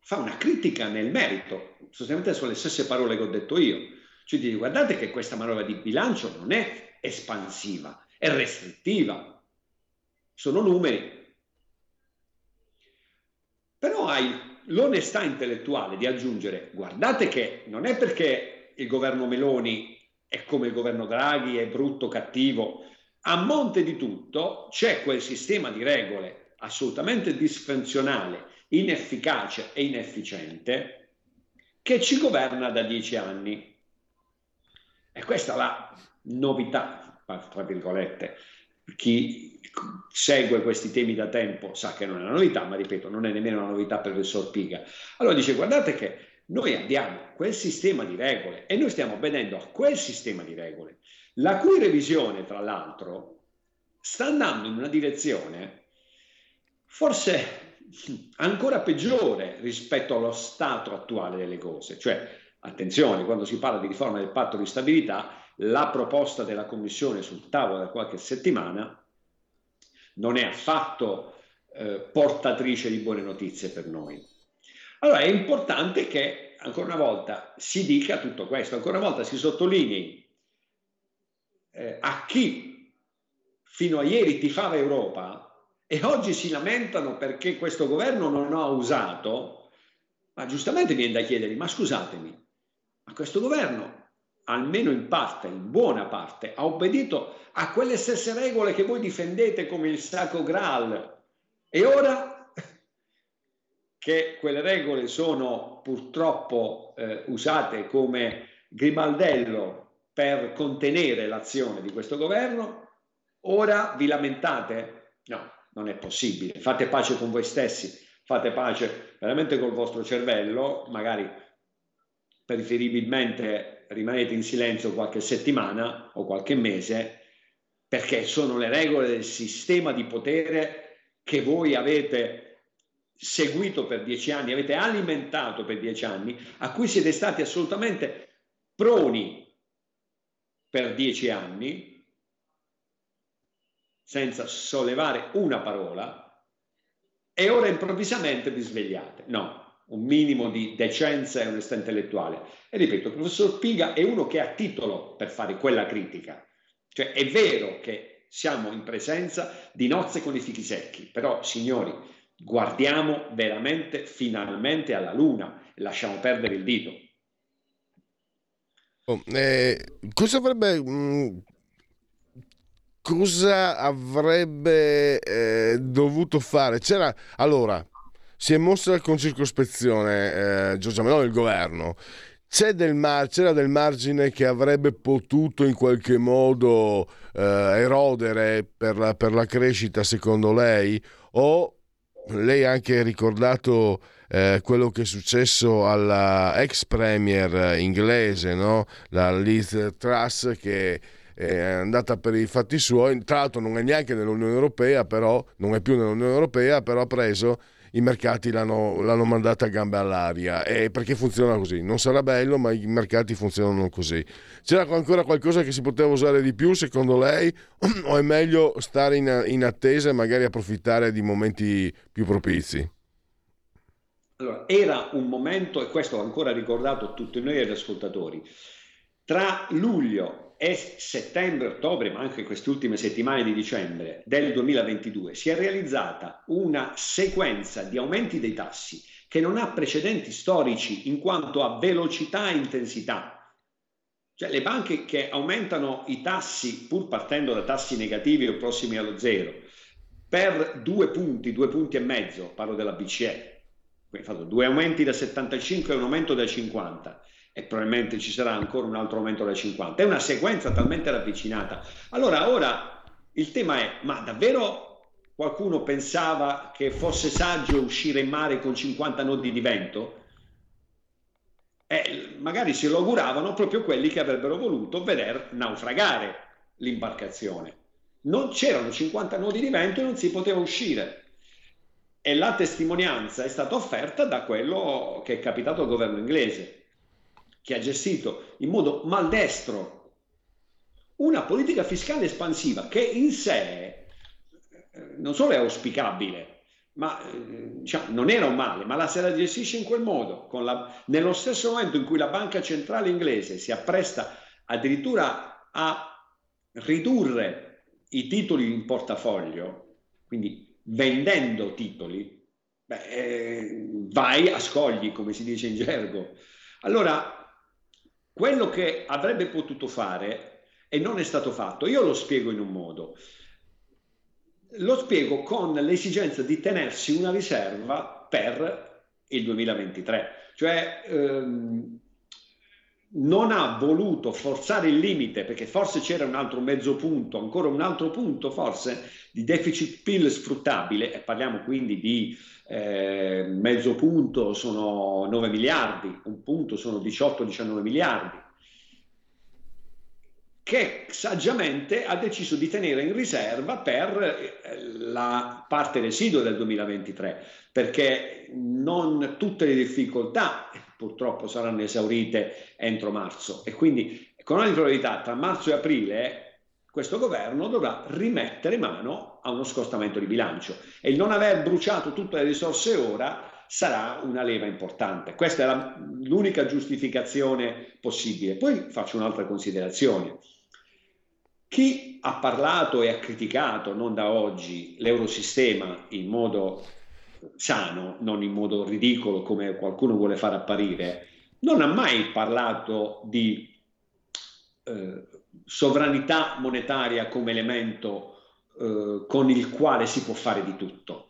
fa una critica nel merito, sostanzialmente sono le stesse parole che ho detto io. Ci dice, guardate che questa manovra di bilancio non è espansiva, è restrittiva. Sono numeri. Però hai l'onestà intellettuale di aggiungere, guardate che non è perché il governo Meloni è come il governo Draghi, è brutto, cattivo, a monte di tutto c'è quel sistema di regole assolutamente disfunzionale, inefficace e inefficiente che ci governa da dieci anni. E questa è la novità, tra virgolette. Chi segue questi temi da tempo sa che non è una novità, ma ripeto, non è nemmeno una novità per il professor Piga. Allora dice, guardate che noi abbiamo quel sistema di regole e noi stiamo obbedendo a quel sistema di regole la cui revisione, tra l'altro, sta andando in una direzione forse ancora peggiore rispetto allo stato attuale delle cose. Cioè, attenzione, quando si parla di riforma del patto di stabilità, la proposta della Commissione sul tavolo da qualche settimana non è affatto eh, portatrice di buone notizie per noi. Allora è importante che ancora una volta si dica tutto questo, ancora una volta si sottolinei eh, a chi fino a ieri tifava Europa e oggi si lamentano perché questo governo non ha usato, ma giustamente viene da chiedergli, ma scusatemi, ma questo governo, almeno in parte, in buona parte, ha obbedito a quelle stesse regole che voi difendete come il sacro Graal. E ora <laughs> che quelle regole sono purtroppo eh, usate come grimaldello per contenere l'azione di questo governo, ora vi lamentate? No, non è possibile. Fate pace con voi stessi, fate pace veramente col vostro cervello, magari preferibilmente rimanete in silenzio qualche settimana o qualche mese, perché sono le regole del sistema di potere che voi avete seguito per dieci anni, avete alimentato per dieci anni, a cui siete stati assolutamente proni per dieci anni senza sollevare una parola e ora improvvisamente vi svegliate. No, un minimo di decenza e onestà intellettuale. E ripeto, il professor Piga è uno che ha titolo per fare quella critica. Cioè è vero che siamo in presenza di nozze con i fichi secchi, però signori, guardiamo veramente finalmente alla luna e lasciamo perdere il dito. Oh, eh, cosa avrebbe... Mh, mm, cosa avrebbe eh, dovuto fare? C'era... Allora, si è mossa con circospezione eh, Giorgia Meloni, il governo. Del mar- c'era del margine che avrebbe potuto in qualche modo eh, erodere per la, per la crescita, secondo lei? O lei ha anche ricordato eh, quello che è successo alla ex premier inglese, no? la Liz Truss, che è andata per i fatti suoi, tra l'altro non è neanche nell'Unione Europea, però non è più nell'Unione Europea, però ha preso i mercati l'hanno, l'hanno, mandata a gambe all'aria. E perché funziona così? Non sarà bello ma i mercati funzionano così. C'era ancora qualcosa che si poteva usare di più secondo lei? <clears throat> O è meglio stare in, in attesa e magari approfittare di momenti più propizi? Allora, era un momento, e questo ho ancora ricordato tutti noi e ascoltatori, Tra luglio e settembre, ottobre, ma anche queste ultime settimane di dicembre del 2022 si è realizzata una sequenza di aumenti dei tassi che non ha precedenti storici in quanto a velocità e intensità. Cioè le banche che aumentano i tassi pur partendo da tassi negativi o prossimi allo zero per due punti, due punti e mezzo, parlo della BCE, quindi fatto due aumenti da 75 e un aumento da 50 e probabilmente ci sarà ancora un altro aumento da 50. È una sequenza talmente ravvicinata. Allora, ora il tema è, ma davvero qualcuno pensava che fosse saggio uscire in mare con 50 nodi di vento? Eh, magari se lo auguravano proprio quelli che avrebbero voluto veder naufragare l'imbarcazione. Non c'erano 50 nodi di vento e non si poteva uscire. E la testimonianza è stata offerta da quello che è capitato al governo inglese che ha gestito in modo maldestro una politica fiscale espansiva che in sé eh, non solo è auspicabile, ma eh, diciamo, non era un male, ma la se la gestisce in quel modo, la, nello stesso momento in cui la banca centrale inglese si appresta addirittura a ridurre i titoli in portafoglio, quindi vendendo titoli, beh, eh, vai a scogli, come si dice in gergo. Allora, quello che avrebbe potuto fare e non è stato fatto, io lo spiego in un modo. Lo spiego con l'esigenza di tenersi una riserva per il 2023, cioè ehm, non ha voluto forzare il limite perché forse c'era un altro mezzo punto, ancora un altro punto forse di deficit PIL sfruttabile e parliamo quindi di eh, mezzo punto sono 9 miliardi, un punto sono 18-19 miliardi, che saggiamente ha deciso di tenere in riserva per eh, la parte residua del 2023, perché non tutte le difficoltà purtroppo saranno esaurite entro marzo e quindi con ogni probabilità tra marzo e aprile questo governo dovrà rimettere mano a uno scostamento di bilancio e il non aver bruciato tutte le risorse ora sarà una leva importante. Questa è la, l'unica giustificazione possibile. Poi faccio un'altra considerazione. Chi ha parlato e ha criticato, non da oggi, l'eurosistema in modo sano, non in modo ridicolo come qualcuno vuole far apparire, non ha mai parlato di eh, sovranità monetaria come elemento eh, con il quale si può fare di tutto.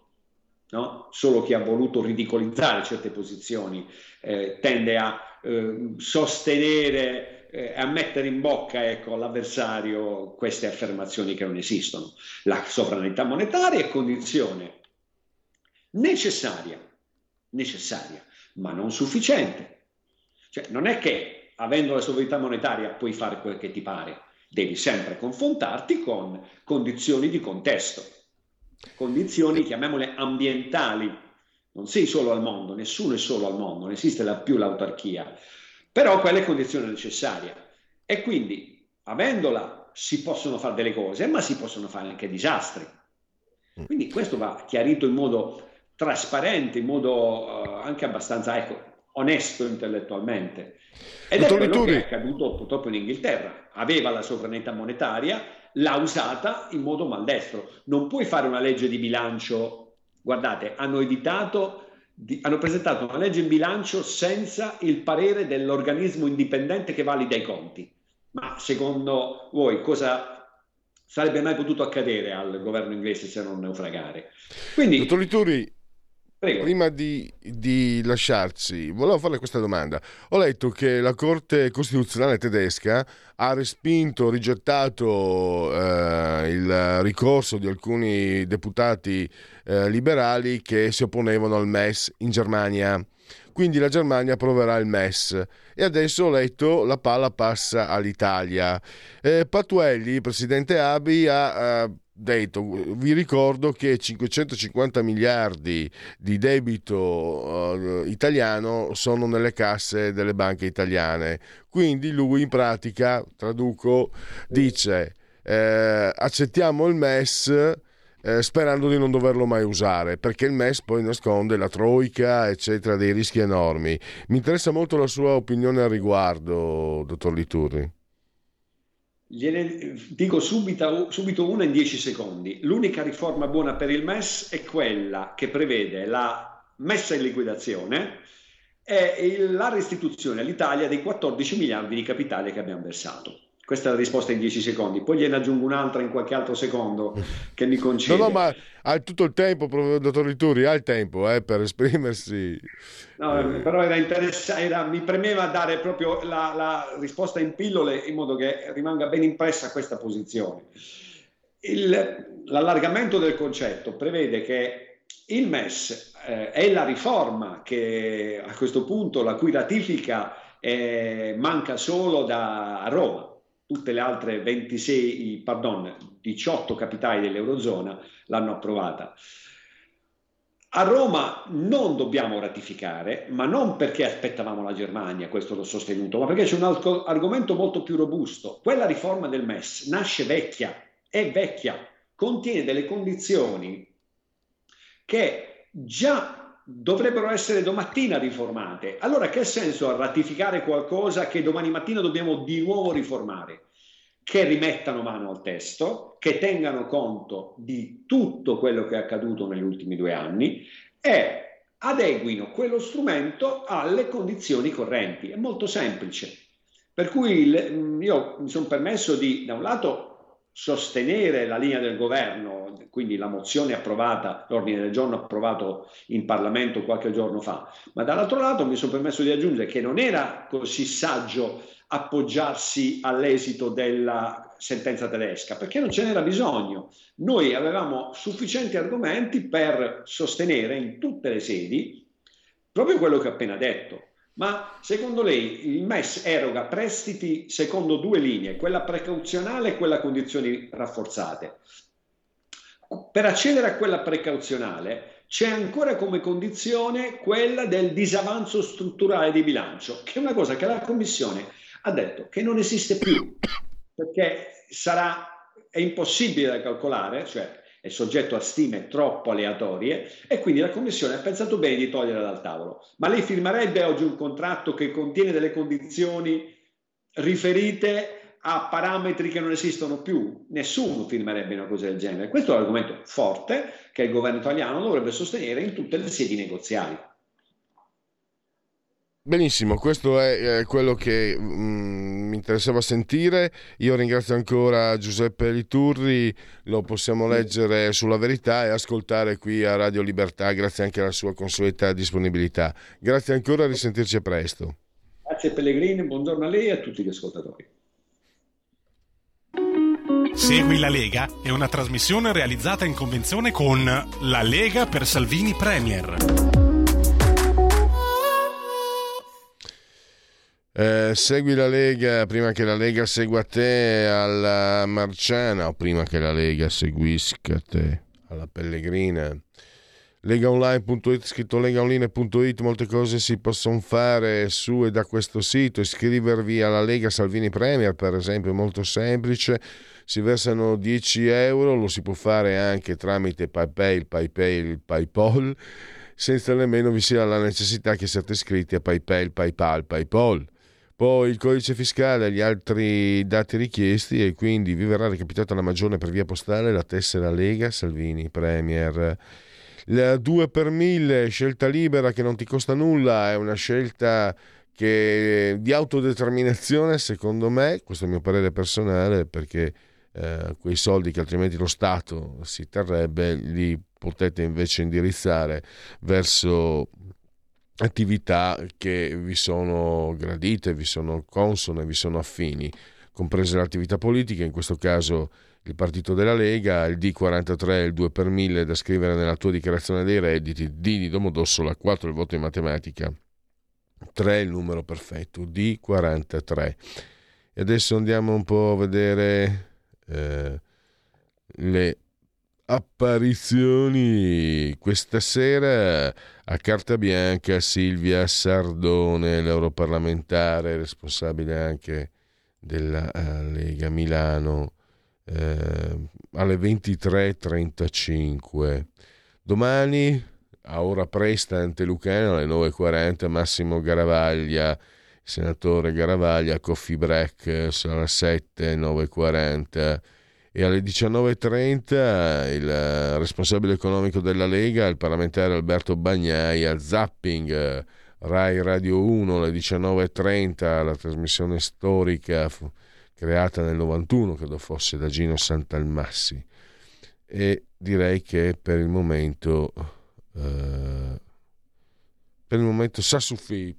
No? Solo chi ha voluto ridicolizzare certe posizioni eh, tende a eh, sostenere e a mettere in bocca ecco, all'avversario queste affermazioni che non esistono. La sovranità monetaria è condizione necessaria, necessaria, ma non sufficiente. Cioè, non è che avendo la sovranità monetaria puoi fare quel che ti pare, devi sempre confrontarti con condizioni di contesto, condizioni, chiamiamole ambientali. Non sei solo al mondo, nessuno è solo al mondo, non esiste più l'autarchia, però quella è condizione necessaria. E quindi, avendola, si possono fare delle cose, ma si possono fare anche disastri. Quindi questo va chiarito in modo trasparente, in modo uh, anche abbastanza ecco, onesto intellettualmente. Ed è quello che è accaduto purtroppo in Inghilterra. Aveva la sovranità monetaria, l'ha usata in modo maldestro. Non puoi fare una legge di bilancio. Guardate, hanno editato, di, hanno presentato una legge in bilancio senza il parere dell'organismo indipendente che valida i conti. Ma secondo voi cosa sarebbe mai potuto accadere al governo inglese se non naufragare? Quindi, Dottor Lituri, Prego. Prima di, di, lasciarci, volevo farle questa domanda. Ho letto che la Corte Costituzionale tedesca ha respinto, rigettato eh, il ricorso di alcuni deputati eh, liberali che si opponevano al MES in Germania. Quindi la Germania approverà il MES e adesso ho letto la palla passa all'Italia. Eh, Patuelli, presidente Abi, ha detto, vi ricordo che 550 miliardi di debito uh, italiano sono nelle casse delle banche italiane. Quindi lui in pratica, traduco, dice eh, accettiamo il MES eh, sperando di non doverlo mai usare, perché il MES poi nasconde la troica, eccetera, dei rischi enormi. Mi interessa molto la sua opinione al riguardo, dottor Liturri. Gliene dico subito, subito una in dieci secondi. L'unica riforma buona per il MES è quella che prevede la messa in liquidazione e la restituzione all'Italia dei 14 miliardi di capitale che abbiamo versato. Questa è la risposta in 10 secondi, poi gliene aggiungo un'altra in qualche altro secondo che mi concede. No, no, ma ha tutto il tempo, dottor Rituri, ha il tempo eh, per esprimersi. No, però era interessante, mi premeva dare proprio la, la, risposta in pillole in modo che rimanga ben impressa questa posizione. Il, l'allargamento del concetto prevede che il MES eh, è la riforma che a questo punto la cui ratifica eh, manca solo da Roma tutte le altre 26, pardon, 18 capitali dell'Eurozona l'hanno approvata. A Roma non dobbiamo ratificare, ma non perché aspettavamo la Germania, questo l'ho sostenuto, ma perché c'è un altro argomento molto più robusto. Quella riforma del MES nasce vecchia, è vecchia, contiene delle condizioni che già dovrebbero essere domattina riformate. Allora che senso ha ratificare qualcosa che domani mattina dobbiamo di nuovo riformare? Che rimettano mano al testo, che tengano conto di tutto quello che è accaduto negli ultimi due anni e adeguino quello strumento alle condizioni correnti. È molto semplice. Per cui io mi sono permesso di, da un lato, sostenere la linea del governo, quindi la mozione approvata, l'ordine del giorno approvato in Parlamento qualche giorno fa, ma dall'altro lato mi sono permesso di aggiungere che non era così saggio appoggiarsi all'esito della sentenza tedesca, perché non ce n'era bisogno. Noi avevamo sufficienti argomenti per sostenere in tutte le sedi proprio quello che ho appena detto, ma secondo lei il MES eroga prestiti secondo due linee, quella precauzionale e quella a condizioni rafforzate. Per accedere a quella precauzionale c'è ancora come condizione quella del disavanzo strutturale di bilancio, che è una cosa che la Commissione ha detto che non esiste più, perché sarà, è impossibile da calcolare, cioè è soggetto a stime troppo aleatorie e quindi la Commissione ha pensato bene di toglierla dal tavolo. Ma lei firmerebbe oggi un contratto che contiene delle condizioni riferite a parametri che non esistono più? Nessuno firmerebbe una cosa del genere. Questo è un argomento forte che il governo italiano dovrebbe sostenere in tutte le sedi negoziali. Benissimo, questo è, è quello che mm, mi interessava sentire. Io ringrazio ancora Giuseppe Liturri, lo possiamo leggere sulla verità e ascoltare qui a Radio Libertà, grazie anche alla sua consueta disponibilità. Grazie ancora, a risentirci presto. Grazie Pellegrini, buongiorno a lei e a tutti gli ascoltatori. Segui la Lega è una trasmissione realizzata in convenzione con La Lega per Salvini Premier. Eh, segui la Lega prima che la Lega segua te alla Marciana o prima che la Lega seguisca te alla Pellegrina. Legaonline.it, scritto legaonline.it, molte cose si possono fare su e da questo sito, iscrivervi alla Lega Salvini Premier per esempio, è molto semplice, si versano 10 euro, lo si può fare anche tramite PayPal, PayPal, PayPal, senza nemmeno vi sia la necessità che siate iscritti a PayPal, PayPal, PayPal poi il codice fiscale e gli altri dati richiesti e quindi vi verrà recapitata la magione per via postale la tessera Lega Salvini Premier. La 2 per 1000 scelta libera che non ti costa nulla, è una scelta che, di autodeterminazione secondo me, questo è il mio parere personale perché eh, quei soldi che altrimenti lo Stato si terrebbe li potete invece indirizzare verso attività che vi sono gradite, vi sono consone, vi sono affini, comprese le attività politiche, in questo caso il partito della Lega, il D43, il 2 per 1000 da scrivere nella tua dichiarazione dei redditi, D di Domodossola, 4 il voto in matematica, 3 il numero perfetto, D43. E adesso andiamo un po' a vedere eh, le apparizioni questa sera a carta bianca Silvia Sardone, l'europarlamentare responsabile anche della uh, Lega Milano eh, alle 23.35. Domani a ora prestante Lucano alle 9.40 Massimo Garavaglia, senatore Garavaglia, coffee break sarà 7, 9.40 e alle 19.30 il responsabile economico della Lega, il parlamentare Alberto Bagnai, al zapping Rai Radio 1 alle 19.30, la trasmissione storica creata nel 91, credo fosse da Gino Santalmassi. E direi che per il momento, eh, per il momento sa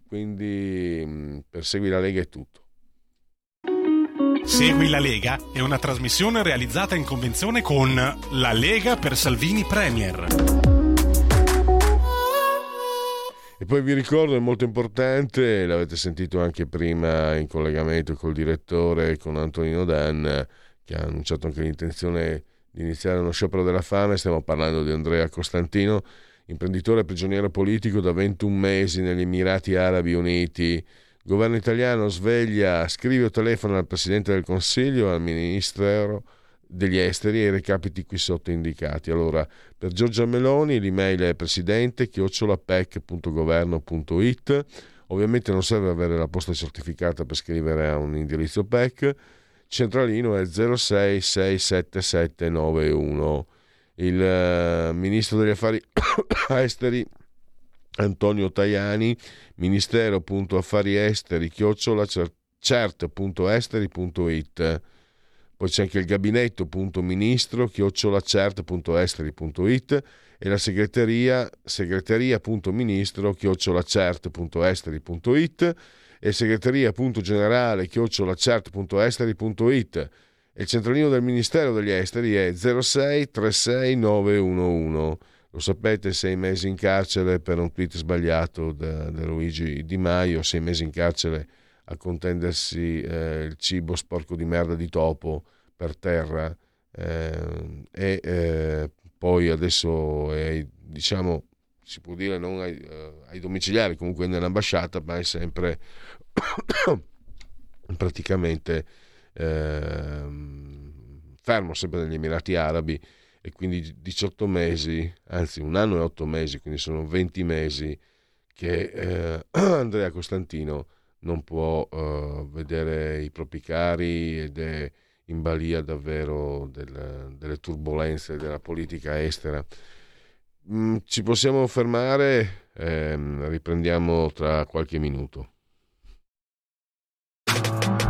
quindi mh, per Segui la Lega è tutto. Segui la Lega è una trasmissione realizzata in convenzione con La Lega per Salvini Premier. E poi vi ricordo, è molto importante, l'avete sentito anche prima in collegamento col direttore, con Antonino Dan, che ha annunciato anche l'intenzione di iniziare uno sciopero della fame. Stiamo parlando di Andrea Costantino, imprenditore prigioniero politico da 21 mesi negli Emirati Arabi Uniti. Governo italiano sveglia, scrive o telefona al Presidente del Consiglio, al Ministero degli esteri e i recapiti qui sotto indicati. Allora, per Giorgia Meloni l'email è presidente chiocciolapec.governo.it ovviamente non serve avere la posta certificata per scrivere a un indirizzo PEC centralino è 0667791 il uh, ministro degli affari <coughs> esteri Antonio Tajani ministero.affari esteri chiocciola cert.esteri.it poi c'è anche il gabinetto.ministro chiocciolacert.esteri.it e la segreteria segreteria.ministro chiocciolacert.esteri.it e segreteria.generale chiocciolacert.esteri.it il centralino del Ministero degli Esteri è 06 36 911 lo sapete, sei mesi in carcere per un tweet sbagliato da, da Luigi Di Maio, sei mesi in carcere a contendersi eh, il cibo sporco di merda di topo per terra eh, e eh, poi adesso è, diciamo si può dire non ai, eh, ai domiciliari comunque nell'ambasciata ma è sempre <coughs> praticamente ehm, fermo sempre negli Emirati Arabi e quindi 18 mesi anzi un anno e 8 mesi quindi sono 20 mesi che eh, <clears throat> Andrea Costantino non può uh, vedere i propri cari ed è in balia davvero del, delle turbulenze della politica estera. Mm, ci possiamo fermare, eh, riprendiamo tra qualche minuto.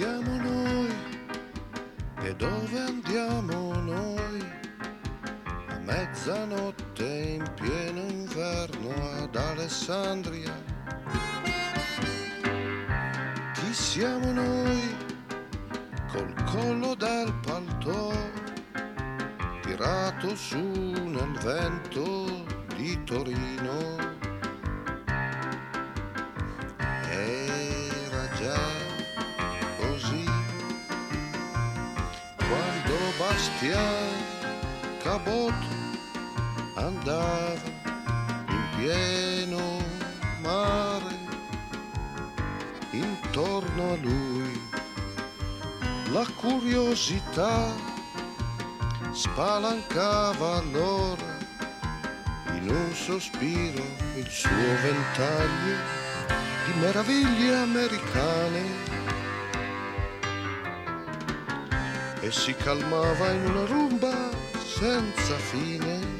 Siamo noi e dove andiamo noi? A mezzanotte in pieno inverno ad Alessandria. Chi siamo noi col collo del paltò tirato su nel vento di Torino? Intorno a lui. La curiosità spalancava allora in un sospiro il suo ventaglio di meraviglie americane e si calmava in una rumba senza fine.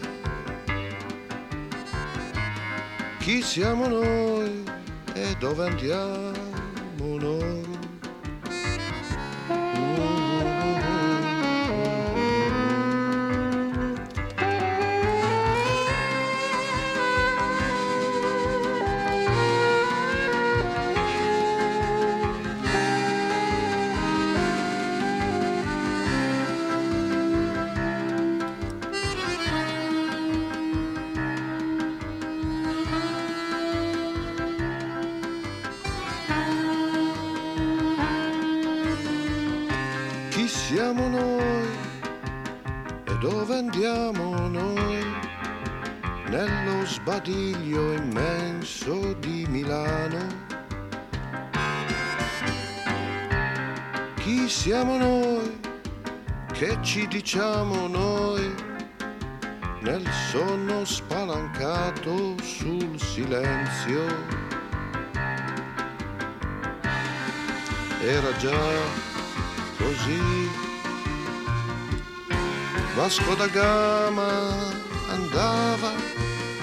Chi siamo noi e dove andiamo Era già così. Vasco da Gama andava,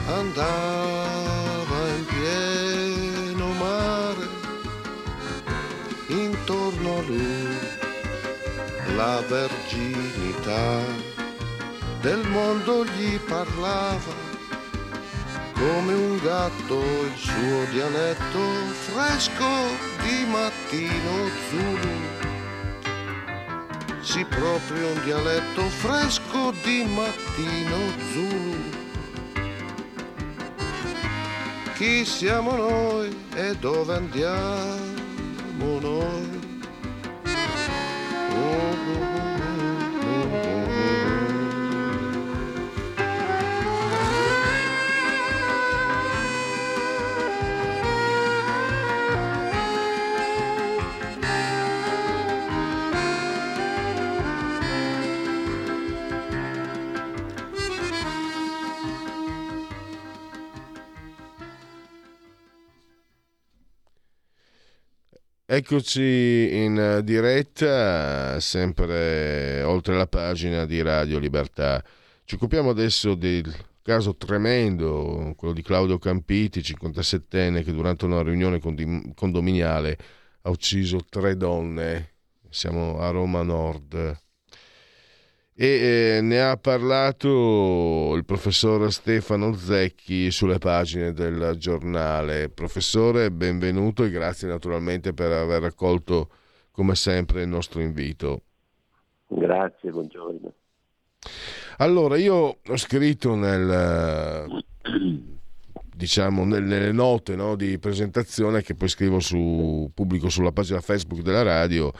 andava in pieno mare, intorno a lui la verginità del mondo gli parlava come un gatto il suo dialetto fresco di mattino Zulu sì proprio un dialetto fresco di mattino Zulu. Chi siamo noi e dove andiamo noi? Eccoci in eh, diretta, sempre oltre la pagina di Radio Libertà. Ci occupiamo adesso del caso tremendo, quello di Claudio Campiti, 57enne, che durante una riunione condominiale ha ucciso tre donne. Siamo a Roma Nord. E eh, ne ha parlato il professor Stefano Zecchi sulle pagine del giornale. Professore, benvenuto e grazie naturalmente per aver accolto come sempre il nostro invito. Grazie, buongiorno. Allora, io ho scritto nel, diciamo, nelle note no, di presentazione che poi scrivo su, pubblico sulla pagina Facebook della radio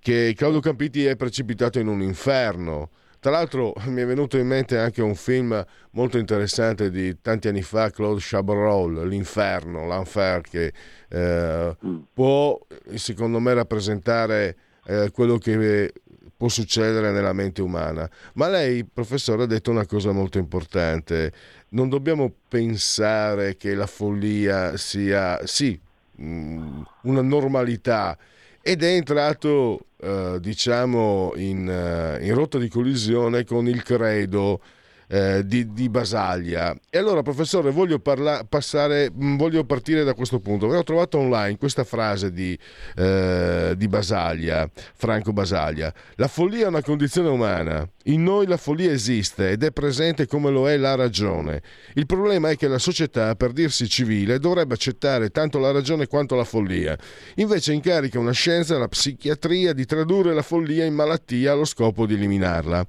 che Claudio Campiti è precipitato in un inferno. Tra l'altro mi è venuto in mente anche un film molto interessante di tanti anni fa, Claude Chabrol, L'inferno, l'enfer, che eh, mm. può secondo me rappresentare eh, quello che può succedere nella mente umana. Ma lei, professore, ha detto una cosa molto importante. Non dobbiamo pensare che la follia sia, sì, mm, una normalità ed è entrato eh, diciamo in, uh, in, rotta di collisione con il credo eh, di, di, Basaglia. E allora, professore, voglio, parla- passare, mm, voglio partire da questo punto. Ho trovato online questa frase di, eh, di Basaglia, Franco Basaglia. La follia è una condizione umana. In noi la follia esiste ed è presente come lo è la ragione. Il problema è che la società, per dirsi civile, dovrebbe accettare tanto la ragione quanto la follia. Invece incarica una scienza, la psichiatria, di tradurre la follia in malattia allo scopo di eliminarla.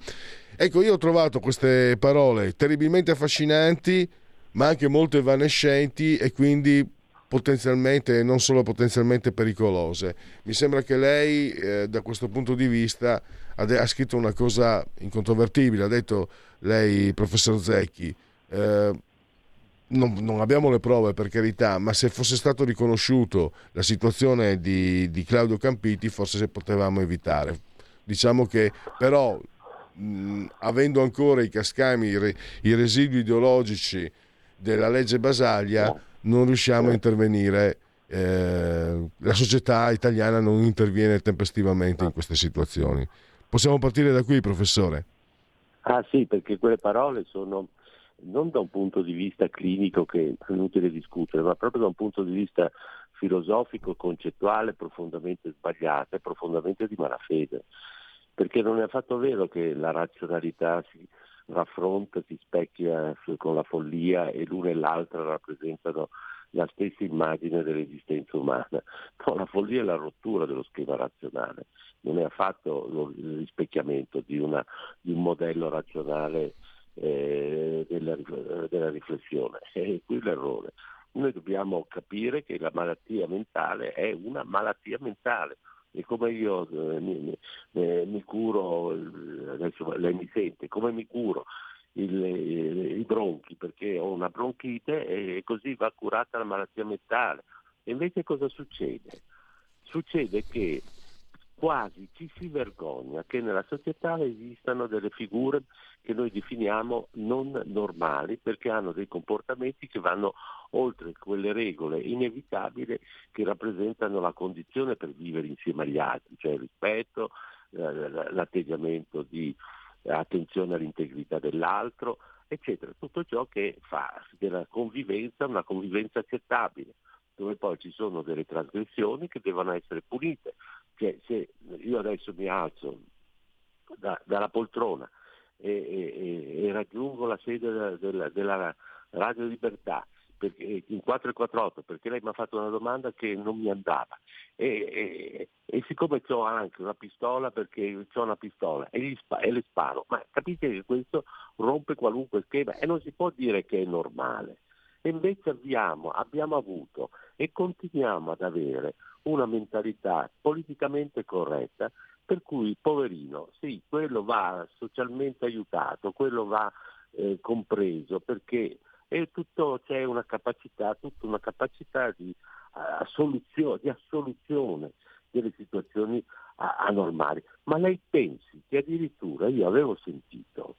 Ecco, io ho trovato queste parole terribilmente affascinanti, ma anche molto evanescenti e quindi potenzialmente, non solo potenzialmente pericolose. Mi sembra che lei, eh, da questo punto di vista, ha, de- ha, scritto una cosa incontrovertibile. Ha detto lei, professor Zecchi, eh, non, non, abbiamo le prove per carità, ma se fosse stato riconosciuto la situazione di, di Claudio Campiti, forse se potevamo evitare. Diciamo che però, mh, avendo ancora i cascami, i, i residui ideologici della legge Basaglia, non riusciamo a intervenire. Eh, la società italiana non interviene tempestivamente in queste situazioni. Possiamo partire da qui, professore? Ah sì, perché quelle parole sono non da un punto di vista clinico che è inutile discutere, ma proprio da un punto di vista filosofico, concettuale, profondamente sbagliate, profondamente di malafede. Perché non è affatto vero che la razionalità si raffronta, si specchia con la follia e l'una e l'altra rappresentano la stessa immagine dell'esistenza umana. <laughs> No, la follia è la rottura dello schema razionale, non è affatto il rispecchiamento di, una, di un modello razionale eh, della, della, riflessione. <laughs> È qui l'errore. Noi dobbiamo capire che la malattia mentale è una malattia mentale. E come io eh, mi, mi, mi, curo, adesso lei mi sente, come mi curo il, i bronchi perché ho una bronchite e così va curata la malattia mentale. E invece cosa succede? Succede che quasi ci si vergogna che nella società esistano delle figure che noi definiamo non normali perché hanno dei comportamenti che vanno oltre quelle regole inevitabili che rappresentano la condizione per vivere insieme agli altri, cioè il rispetto, l'atteggiamento di attenzione all'integrità dell'altro, eccetera, tutto ciò che fa della convivenza una convivenza accettabile dove poi ci sono delle trasgressioni che devono essere punite. Cioè, se io adesso mi alzo da, dalla poltrona e, e, e, raggiungo la sede della, della, della Radio Libertà perché, in 448 perché lei mi ha fatto una domanda che non mi andava e, e siccome ho anche una pistola perché ho una pistola spa, e le sparo, ma capite che questo rompe qualunque schema e non si può dire che è normale. E invece abbiamo, abbiamo avuto e continuiamo ad avere una mentalità politicamente corretta per cui poverino, sì, quello va socialmente aiutato, quello va eh, compreso perché tutto, c'è una capacità, tutta una capacità di, uh, di assoluzione delle situazioni anormali. Ma lei pensi che addirittura io avevo sentito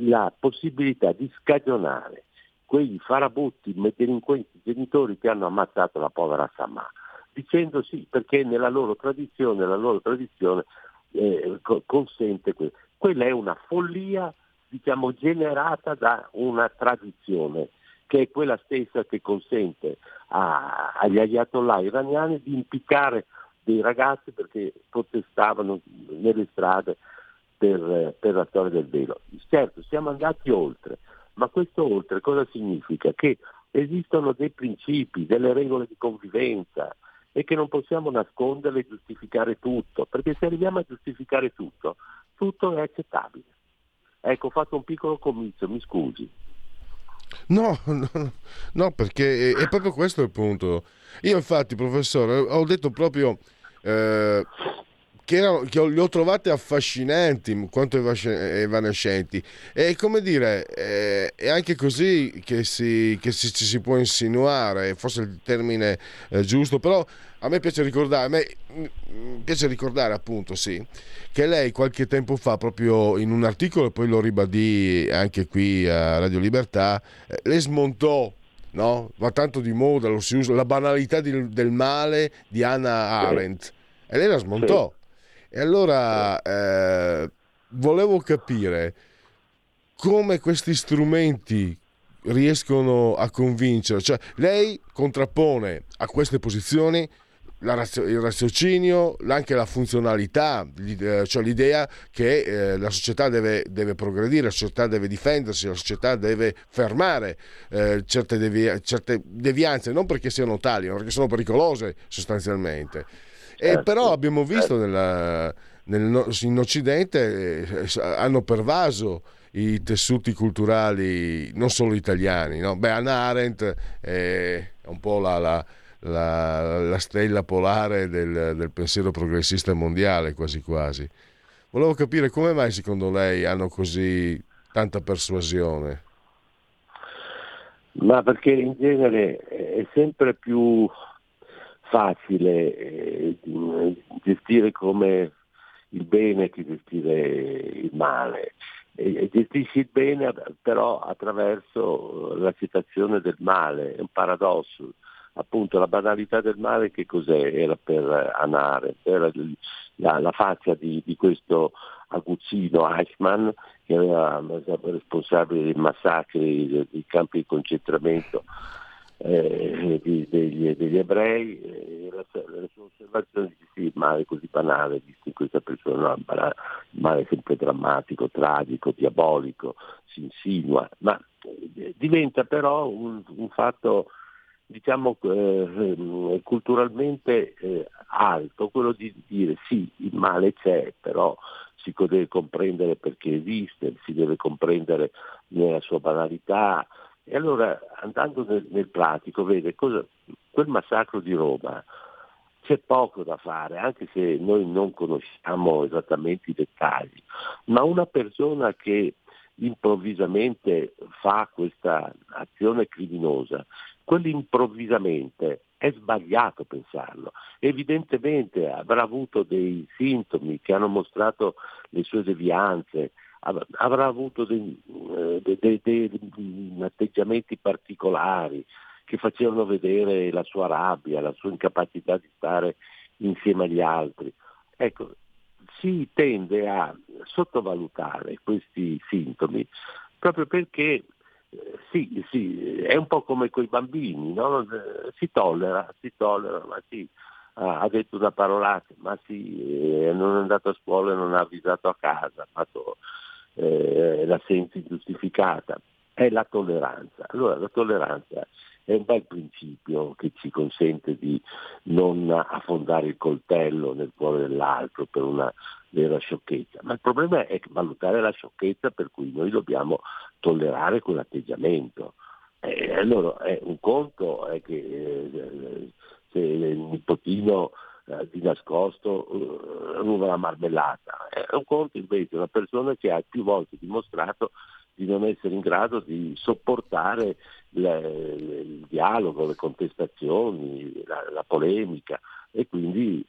la possibilità di scagionare quei farabutti, delinquenti genitori che hanno ammazzato la povera Samà, dicendo sì, perché nella loro tradizione, la loro tradizione eh, consente questo. Quella è una follia diciamo, generata da una tradizione che è quella stessa che consente a, agli ayatollah iraniani di impiccare dei ragazzi perché protestavano nelle strade per, per la storia del velo. Certo, siamo andati oltre, ma questo oltre cosa significa? Che esistono dei principi, delle regole di convivenza e che non possiamo nascondere e giustificare tutto, perché se arriviamo a giustificare tutto, tutto è accettabile. Ecco, ho fatto un piccolo comizio, mi scusi. No, <laughs> no, no, perché è, è, proprio questo il punto. Io infatti, professore, ho detto proprio eh, che, erano, che li ho trovate affascinanti quanto evanescenti. E come dire eh, è anche così che, si, che si, ci si può insinuare forse il termine eh, giusto però a me piace ricordare a me piace ricordare appunto sì che lei qualche tempo fa proprio in un articolo poi lo ribadì anche qui a Radio Libertà eh, le smontò no? va tanto di moda lo si usa la banalità di, del male di Hannah Arendt. E lei la smontò e allora eh, volevo capire come questi strumenti riescono a convincere, cioè lei contrappone a queste posizioni razio, il raziocinio, anche la funzionalità, eh, cioè l'idea che eh, la società deve, deve, progredire, la società deve difendersi, la società deve fermare eh, certe, devi- certe devianze, non perché siano tali, ma perché sono pericolose sostanzialmente. E certo, però abbiamo visto certo. nella, nel, in Occidente eh, hanno pervaso i tessuti culturali non solo italiani. No? Beh, Anna Arendt è un po' la, la, la, la stella polare del, del, pensiero progressista mondiale, quasi quasi. Volevo capire come mai secondo lei hanno così tanta persuasione. Ma perché in genere è sempre più facile eh, gestire come il bene che gestire il male. E gestisci il bene però attraverso l'accettazione del male, è un paradosso. Appunto la banalità del male che cos'è? Era per Anare, era la, la faccia di, di questo aguzzino Eichmann che era responsabile dei massacri dei campi di concentramento eh, degli, degli, ebrei, eh, la, sua osservazione di sì, il male è così banale, visto questa persona, no, il male è sempre drammatico, tragico, diabolico, si insinua, ma eh, diventa però un, un fatto diciamo eh, culturalmente eh, alto, quello di dire sì, il male c'è, però si deve comprendere perché esiste, si deve comprendere nella sua banalità, e allora andando nel, nel pratico, vede, cosa, quel massacro di Roma c'è poco da fare, anche se noi non conosciamo esattamente i dettagli, ma una persona che improvvisamente fa questa azione criminosa, quell'improvvisamente è sbagliato pensarlo. Evidentemente avrà avuto dei sintomi che hanno mostrato le sue devianze, avrà avuto dei, eh, dei, dei, dei, atteggiamenti particolari che facevano vedere la sua rabbia, la sua incapacità di stare insieme agli altri. Ecco, si tende a sottovalutare questi sintomi proprio perché eh, sì, sì, è un po' come con i bambini, no? si tollera, si tollera, ma sì, ha detto una parolata, ma sì, eh, non è andato a scuola e non ha avvisato a casa, ha fatto eh, l'assenza ingiustificata, è la tolleranza. Allora la tolleranza è un bel principio che ci consente di non affondare il coltello nel cuore dell'altro per una vera sciocchezza, ma il problema è valutare la sciocchezza per cui noi dobbiamo tollerare quell'atteggiamento. Eh, allora eh, un conto è che eh, se il nipotino eh, di nascosto eh, ruba la marmellata. È un conto invece una persona che ha più volte dimostrato di non essere in grado di sopportare le, il dialogo, le contestazioni, la, la polemica e quindi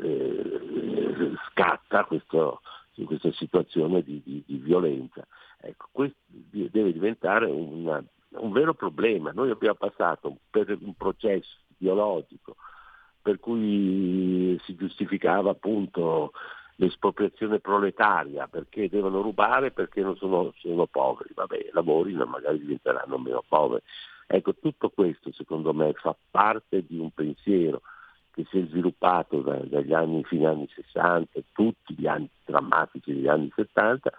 eh, scatta questo, questa situazione di, di, di violenza. Ecco, questo deve diventare una, un vero problema. Noi abbiamo passato per un processo biologico per cui si giustificava appunto l'espropriazione proletaria perché devono rubare perché non sono, sono poveri, vabbè, lavorino magari diventeranno meno poveri. Ecco, tutto questo secondo me fa parte di un pensiero che si è sviluppato da, dagli anni fino agli anni 60, tutti gli anni drammatici degli anni 70,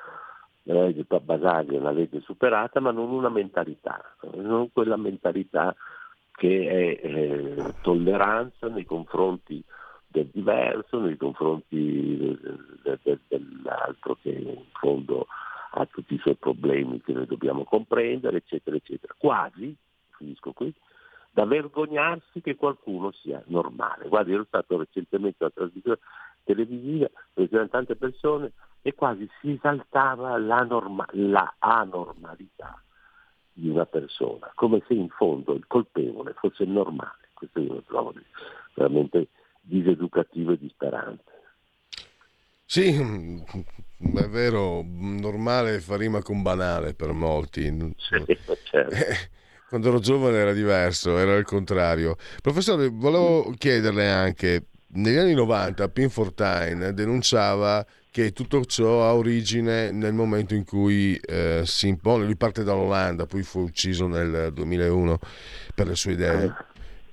la legge Basaglia è una legge superata, ma non una mentalità, non quella mentalità che è eh, tolleranza nei confronti del diverso, nei confronti del, del, dell'altro che in fondo ha tutti i suoi problemi che noi dobbiamo comprendere, eccetera, eccetera. Quasi, finisco qui, da vergognarsi che qualcuno sia normale. Guardi, ero stato recentemente a una trasmissione televisiva dove c'erano tante persone e quasi si esaltava la, norma- la anormalità di una persona, come se in fondo il colpevole fosse normale. Questo io lo trovo veramente diseducativo e disperante. Sì, è vero, normale fa rima con banale per molti. Sì, certo. Quando ero giovane era diverso, era il contrario. Professore, volevo chiederle anche, negli anni 90 Pin Fortine denunciava che tutto ciò ha origine nel momento in cui eh, si impone, lui parte dall'Olanda, poi fu ucciso nel 2001 per le sue idee,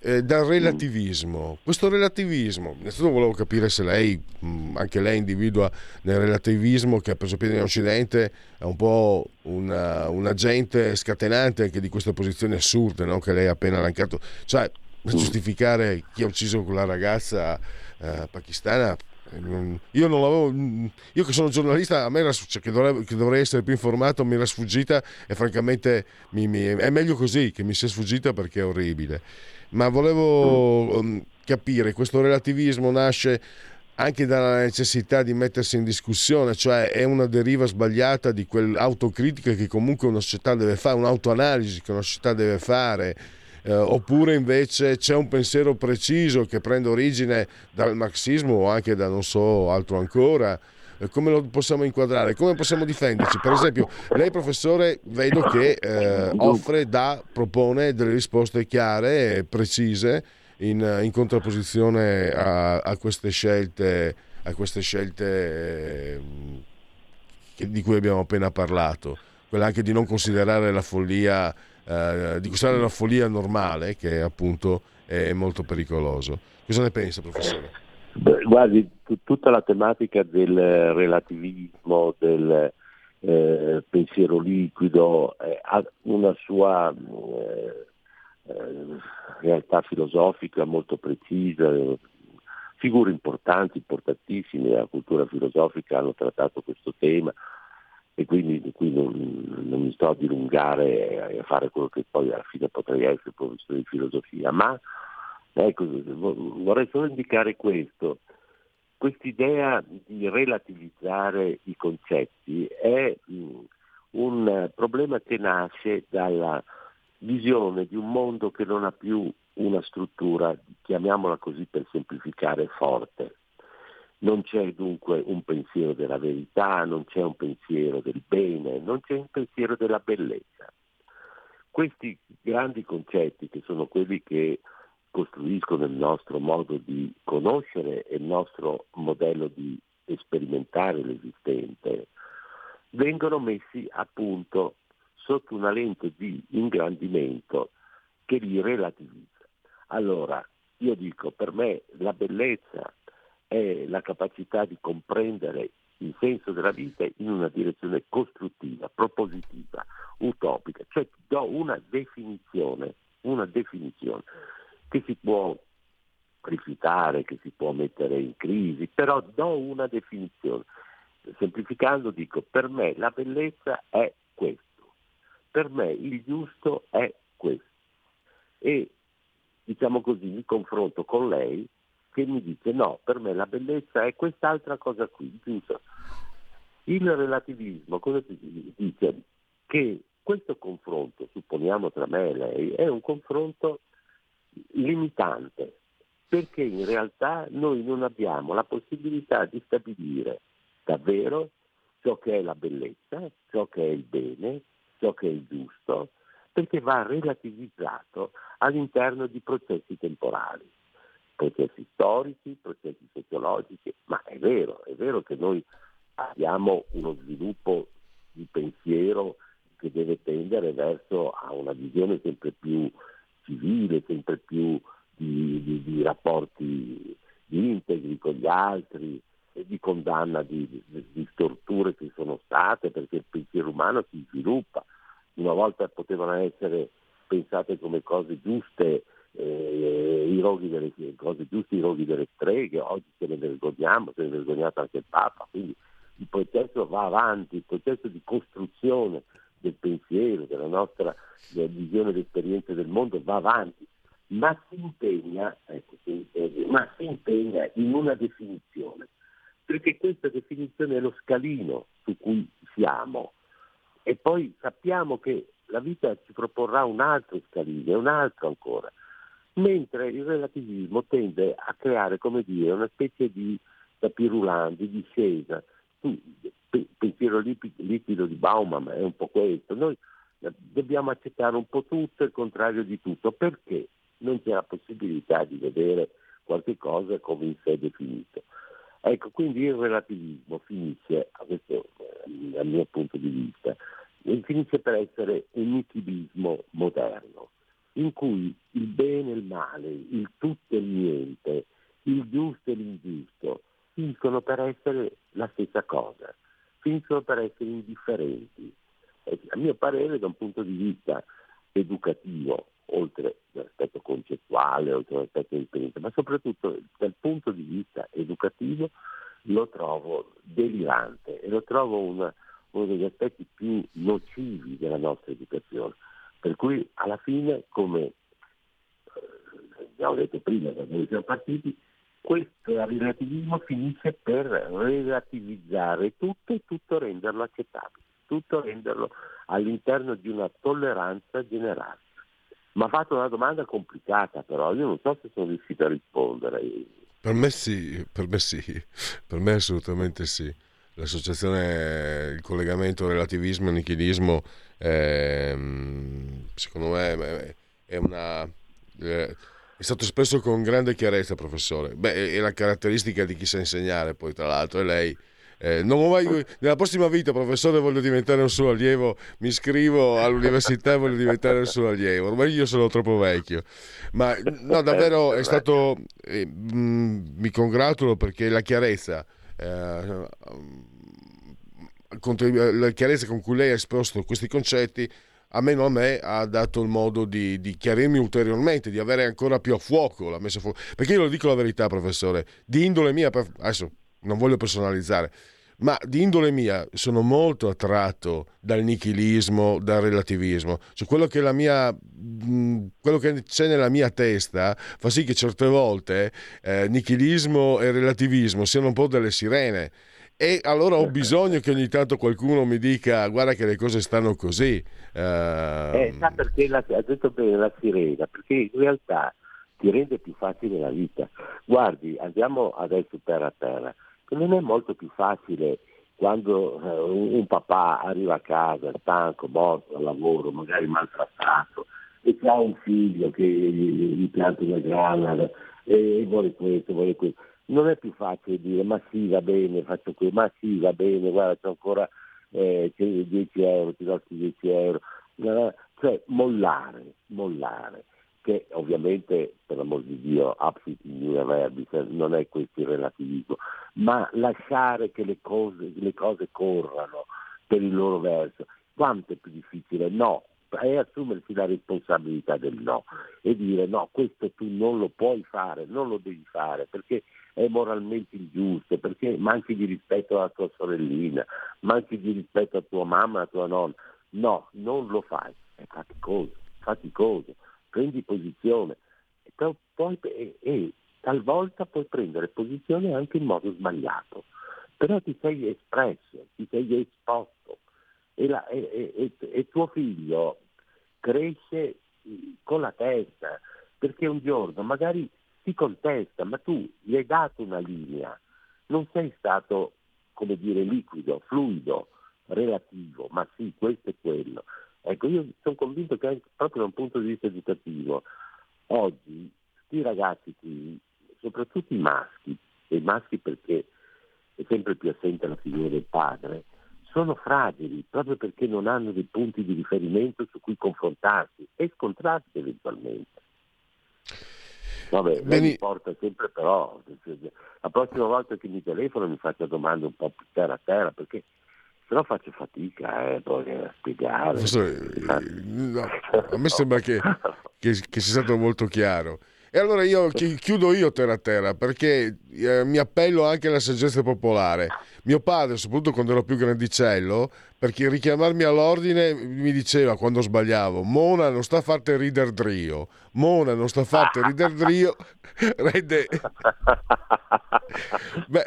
eh, dal relativismo. Questo relativismo, innanzitutto volevo capire se lei, anche lei individua nel relativismo che ha preso piede in Occidente, è un po' una, un agente scatenante anche di queste posizioni assurde no? che lei ha appena elencato, cioè per giustificare chi ha ucciso quella ragazza eh, pakistana io non l'avevo. Io che sono giornalista, a me era, cioè, che, dovrei, che, dovrei, essere più informato, mi era sfuggita e francamente mi, mi, è meglio così che mi sia sfuggita perché è orribile. Ma volevo um, capire, questo relativismo nasce anche dalla necessità di mettersi in discussione, cioè è una deriva sbagliata di quell'autocritica che comunque una società deve fare, un'autoanalisi che una società deve fare. Eh, oppure invece c'è un pensiero preciso che prende origine dal marxismo o anche da non so altro ancora. Eh, come lo possiamo inquadrare, come possiamo difenderci. Per esempio, lei professore vedo che eh, offre, dà, propone delle risposte chiare e precise in, in contrapposizione a, a, queste scelte, a queste scelte eh, di cui abbiamo appena parlato, quella anche di non considerare la follia, eh, di considerare la follia normale, che appunto è molto pericoloso. Cosa ne pensa, professore? Beh, guardi, t- tutta la tematica del relativismo, del eh, pensiero liquido, eh, ha una sua eh, eh, realtà filosofica molto precisa, figure importanti, importantissime della cultura filosofica hanno trattato questo tema e quindi qui non, non, mi sto a dilungare a fare quello che poi alla fine potrei essere professore di filosofia, ma ecco, vorrei solo indicare questo. Quest'idea di relativizzare i concetti è un problema che nasce dalla visione di un mondo che non ha più una struttura, chiamiamola così per semplificare, forte. Non c'è dunque un pensiero della verità, non c'è un pensiero del bene, non c'è un pensiero della bellezza. Questi grandi concetti, che sono quelli che costruiscono il nostro modo di conoscere e il nostro modello di sperimentare l'esistente, vengono messi a punto sotto una lente di ingrandimento che li relativizza. Allora, io dico, per me la bellezza è la capacità di comprendere il senso della vita in una direzione costruttiva, propositiva, utopica, cioè do una definizione, una definizione che si può rifiutare, che si può mettere in crisi, però do una definizione. Semplificando dico, per me la bellezza è questo. Per me il giusto è questo. E diciamo così mi confronto con lei che mi dice no, per me la bellezza è quest'altra cosa qui, giusto? Il relativismo cosa dice? Che questo confronto, supponiamo tra me e lei, è un confronto limitante, perché in realtà noi non abbiamo la possibilità di stabilire davvero ciò che è la bellezza, ciò che è il bene, ciò che è il giusto, perché va relativizzato all'interno di processi temporali, processi storici, processi sociologici, ma è vero, è vero che noi abbiamo uno sviluppo di pensiero che deve tendere verso a una visione sempre più civile, sempre più di, di, di rapporti integri con gli altri, di condanna di, di, storture che sono state, perché il pensiero umano si sviluppa. Una volta potevano essere pensate come cose giuste eh, i roghi delle cose giuste, i roghi delle streghe, oggi ce ne vergogniamo, se ne è vergognato anche il Papa, quindi il processo va avanti, il processo di costruzione del pensiero, della nostra della visione d'esperienza del mondo va avanti, ma si impegna, ecco, ma si impegna in una definizione perché questa definizione è lo scalino su cui siamo. E poi sappiamo che la vita ci proporrà un altro scalino un altro ancora, mentre il relativismo tende a creare, come dire, una specie di tapirulan, di discesa. Il pensiero liquido di Bauman è un po' questo, noi dobbiamo accettare un po' tutto e il contrario di tutto, perché non c'è la possibilità di vedere qualche cosa come in sé definito. Ecco, quindi il relativismo finisce, questo eh, dal mio punto di vista, finisce per essere un nitilismo moderno, in cui il bene e il male, il tutto e il niente, il giusto e l'ingiusto, finiscono per essere la stessa cosa, finiscono per essere indifferenti. E a mio parere, da un punto di vista educativo, oltre all'aspetto concettuale, oltre all'aspetto di ma soprattutto dal punto di vista educativo lo trovo delirante e lo trovo una, uno degli aspetti più nocivi della nostra educazione. Per cui alla fine, come eh, abbiamo detto prima, da noi siamo partiti, questo relativismo finisce per relativizzare tutto e tutto renderlo accettabile, tutto renderlo all'interno di una tolleranza generale. Ma ha fatto una domanda complicata però, io non so se sono riuscito a rispondere. Per me sì, per me sì, per me assolutamente sì. L'associazione, il collegamento relativismo e nichilismo, è, secondo me è una... È, è stato espresso con grande chiarezza, professore. Beh, è la caratteristica di chi sa insegnare, poi tra l'altro, è lei. Eh, mai, nella prossima vita, professore, voglio diventare un suo allievo. Mi iscrivo all'università e voglio diventare un suo allievo. Ormai io sono troppo vecchio. Ma no, davvero è stato. Eh, mh, mm, mi congratulo perché la chiarezza. Eh, la chiarezza con cui lei ha esposto questi concetti almeno a me ha dato il modo di, di, chiarirmi ulteriormente, di avere ancora più a fuoco la messa fuoco. Perché io lo dico la verità, professore, di indole mia, adesso non voglio personalizzare, ma di indole mia sono molto attratto dal nichilismo, dal relativismo. Cioè quello che, mia, quello che c'è nella mia testa fa sì che certe volte eh, nichilismo e relativismo siano un po' delle sirene e allora ho bisogno che ogni tanto qualcuno mi dica guarda che le cose stanno così. Uh... Eh, sa perché la, ha detto bene la sirena, perché in realtà ti rende più facile la vita. Guardi, andiamo adesso terra a terra, non è molto più facile quando eh, un, papà arriva a casa stanco, morto al lavoro, magari maltrattato, e ha un figlio che gli, gli pianta una grana e vuole questo, vuole questo non è più facile dire ma sì va bene, faccio questo, ma sì va bene, guarda c'è ancora eh, 10 euro, ti do 10 euro, cioè mollare, mollare, che ovviamente per l'amor di Dio absit in verbis, non è questo il relativismo, ma lasciare che le cose, le cose corrano per il loro verso, quanto è più difficile? No, è assumersi la responsabilità del no e dire no, questo tu non lo puoi fare, non lo devi fare perché è moralmente ingiusto, perché manchi di rispetto alla tua sorellina, manchi di rispetto a tua mamma, alla tua nonna. No, non lo fai, è faticoso, faticoso, prendi posizione. E, poi, e, e talvolta puoi prendere posizione anche in modo sbagliato, però ti sei espresso, ti sei esposto e, la, e, e, e tuo figlio cresce con la testa, perché un giorno magari ti contesta, ma tu gli hai dato una linea, non sei stato, come dire, liquido, fluido, relativo, ma sì, questo è quello. Ecco, io sono convinto che anche proprio da un punto di vista educativo, oggi questi ragazzi qui, soprattutto i maschi, e i maschi perché è sempre più assente la figura del padre, sono fragili proprio perché non hanno dei punti di riferimento su cui confrontarsi e scontrarsi eventualmente. Vabbè, Beni... mi porta sempre però, la prossima volta che mi telefono mi faccia domande un po' più terra a terra, perché se no faccio fatica eh, poi a spiegare. No, a me sembra che, che, che sia stato molto chiaro. E allora io chiudo io terra a terra perché eh, mi appello anche alla saggezza popolare. Mio padre, soprattutto quando ero più grandicello, perché richiamarmi all'ordine mi diceva quando sbagliavo, Mona non sta a farti ridere drio, Mona non sta a farti ridere drio, <laughs> rende... <laughs> beh.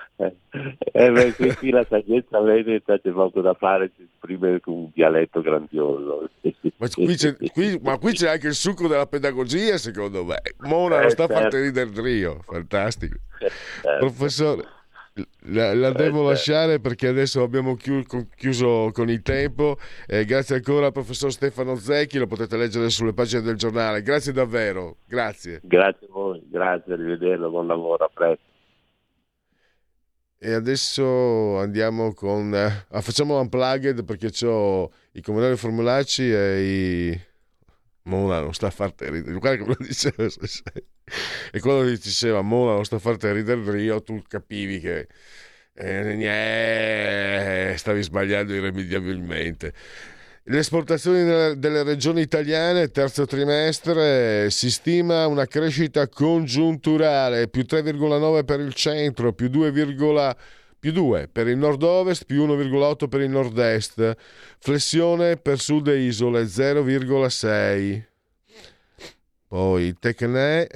Eh, beh, qui la saggezza veneta c'è poco da fare, si esprime con un dialetto grandioso. Ma qui, c'è, qui, ma qui c'è anche il succo della pedagogia, secondo me. Mona non sta a farti certo. ridere drio, fantastico. Certo. Professore, la, la, devo certo. lasciare perché adesso abbiamo chiuso con il tempo. Eh, grazie ancora al professor Stefano Zecchi, lo potete leggere sulle pagine del giornale. Grazie davvero, grazie. Grazie a voi, grazie, arrivederlo, buon lavoro, a presto. E adesso andiamo con... Eh, ah, facciamo unplugged perché ho i comunali formulacci e i Mona non sta a farti ridere. Guarda che lo diceva. E quando ti diceva Mona non sta a farti ridere Rio, tu capivi che eh, stavi sbagliando irrimediabilmente. Le esportazioni delle, regioni italiane, terzo trimestre, si stima una crescita congiunturale, più 3,9 per il centro, più 2,5 più 2 per il nord-ovest, più 1,8 per il nord-est, flessione per sud e isole 0,6. Poi Tecne,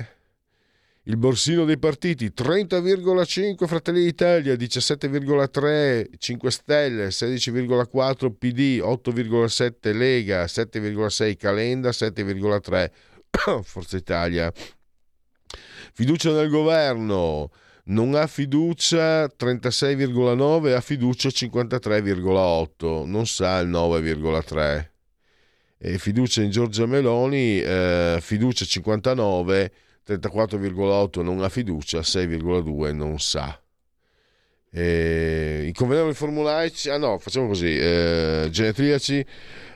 Il borsino dei partiti 30,5 Fratelli d'Italia, 17,3 5 Stelle, 16,4 PD, 8,7 Lega, 7,6 Calenda, 7,3 <coughs> Forza Italia. Fiducia nel governo, non ha fiducia 36,9, ha fiducia 53,8, non sa il 9,3. E fiducia in Giorgia Meloni, eh, fiducia 59, 34,8 non ha fiducia, 6,2 non sa. E I convenevoli formulaici, ah no, facciamo così, eh, genetriaci,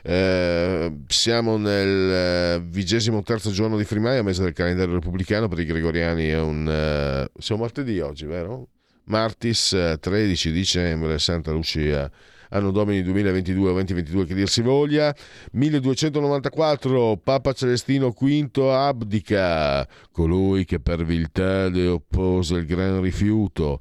eh, siamo nel eh, vigesimo terzo giorno di Frimaio, mese del calendario repubblicano, per i gregoriani è un... Eh, siamo martedì oggi, vero? Martis 13 eh, dicembre, Santa Lucia anno domini 2022 o 2022 che dir si voglia 1294 Papa Celestino V abdica colui che per viltà le oppose il gran rifiuto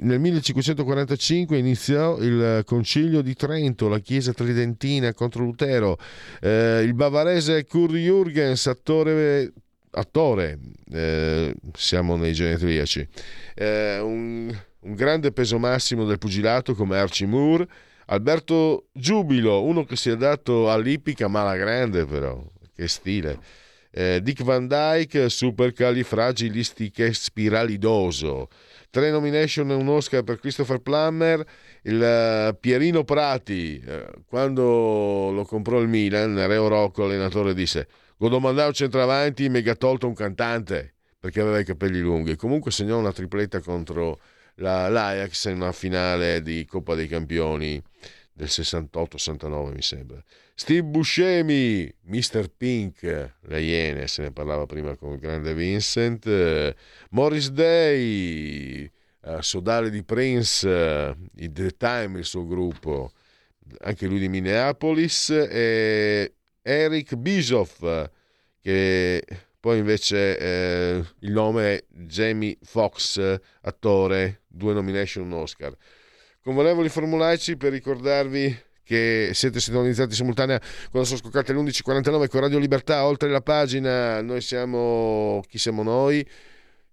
nel 1545 iniziò il concilio di Trento, la chiesa tridentina contro Lutero. Eh, il bavarese Kurt Jürgens, attore, attore eh, siamo nei genetriaci, eh, un, un, grande peso massimo del pugilato come Archie Moore. Alberto Giubilo, uno che si è dato all'ippica ma alla grande però, che stile. Eh, Dick Van Dyke, supercalifragilistiche spiralidoso tre nomination e un Oscar per Christopher Plummer, il uh, Pierino Prati, uh, quando lo comprò il Milan, Reo Rocco, allenatore, disse «Go domandare un centravanti, mi ha tolto un cantante», perché aveva i capelli lunghi. Comunque segnò una tripletta contro la, l'Ajax in una finale di Coppa dei Campioni del 68-69 mi sembra. Steve Buscemi, Mr. Pink, le Iene, se ne parlava prima con il grande Vincent, Morris Day, eh, Sodale di Prince, i The Time, il suo gruppo, anche lui di Minneapolis, e Eric Bischoff, che poi invece eh, il nome è Jamie Foxx, attore, due nomination, Oscar. Convenevoli formulaici per ricordarvi che siete sintonizzati simultanea quando sono scoccate le 11.49 con Radio Libertà, oltre la pagina, noi siamo chi siamo noi,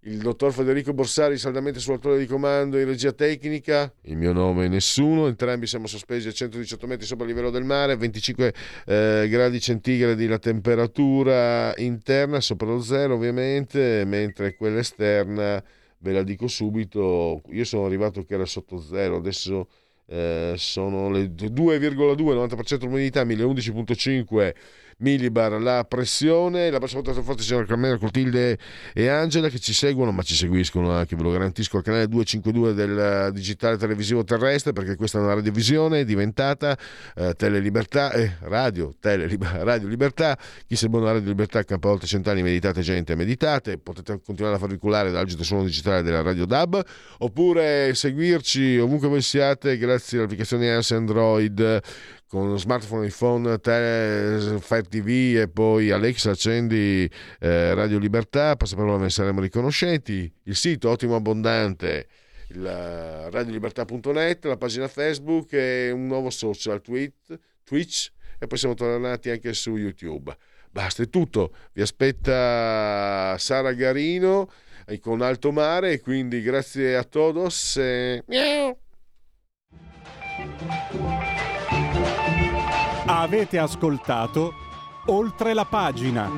il dottor Federico Borsari saldamente sull'attore di comando in regia tecnica, il mio nome è nessuno, entrambi siamo sospesi a 118 metri sopra il livello del mare, 25 eh, gradi centigradi la temperatura interna sopra lo zero ovviamente, mentre quella esterna ve la dico subito, io sono arrivato che era sotto zero, adesso eh, sono le 2,2, 90% l'umidità, 1011.5 millibar la pressione. La prossima volta forte signor Carmelo, Clotilde e Angela che ci seguono, ma ci seguiscono anche, ve lo garantisco, al canale 252 del digitale televisivo terrestre, perché questa è una radiovisione diventata eh, Telelibertà, eh, radio, Teleliber- radio Libertà. Chi se buona Radio Libertà, campa volte centrali, meditate gente, meditate. Potete continuare a farvi culare dall'agito suono digitale della Radio DAB, oppure seguirci ovunque voi siate grazie all'applicazione ANS Android con smartphone, iPhone, tele, Fire TV e poi Alexa accendi eh, Radio Libertà, passaparola ne saremo riconoscenti, il sito ottimo abbondante, eh, radiolibertà.net, la pagina Facebook e un nuovo social, tweet, Twitch e poi siamo tornati anche su YouTube. Basta, è tutto. Vi aspetta Sara Garino eh, con Alto Mare quindi grazie a todos. E... Miau. Avete ascoltato oltre la pagina.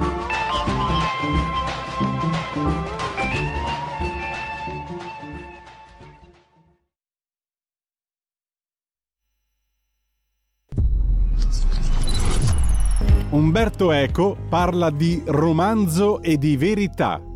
Umberto Eco parla di romanzo e di verità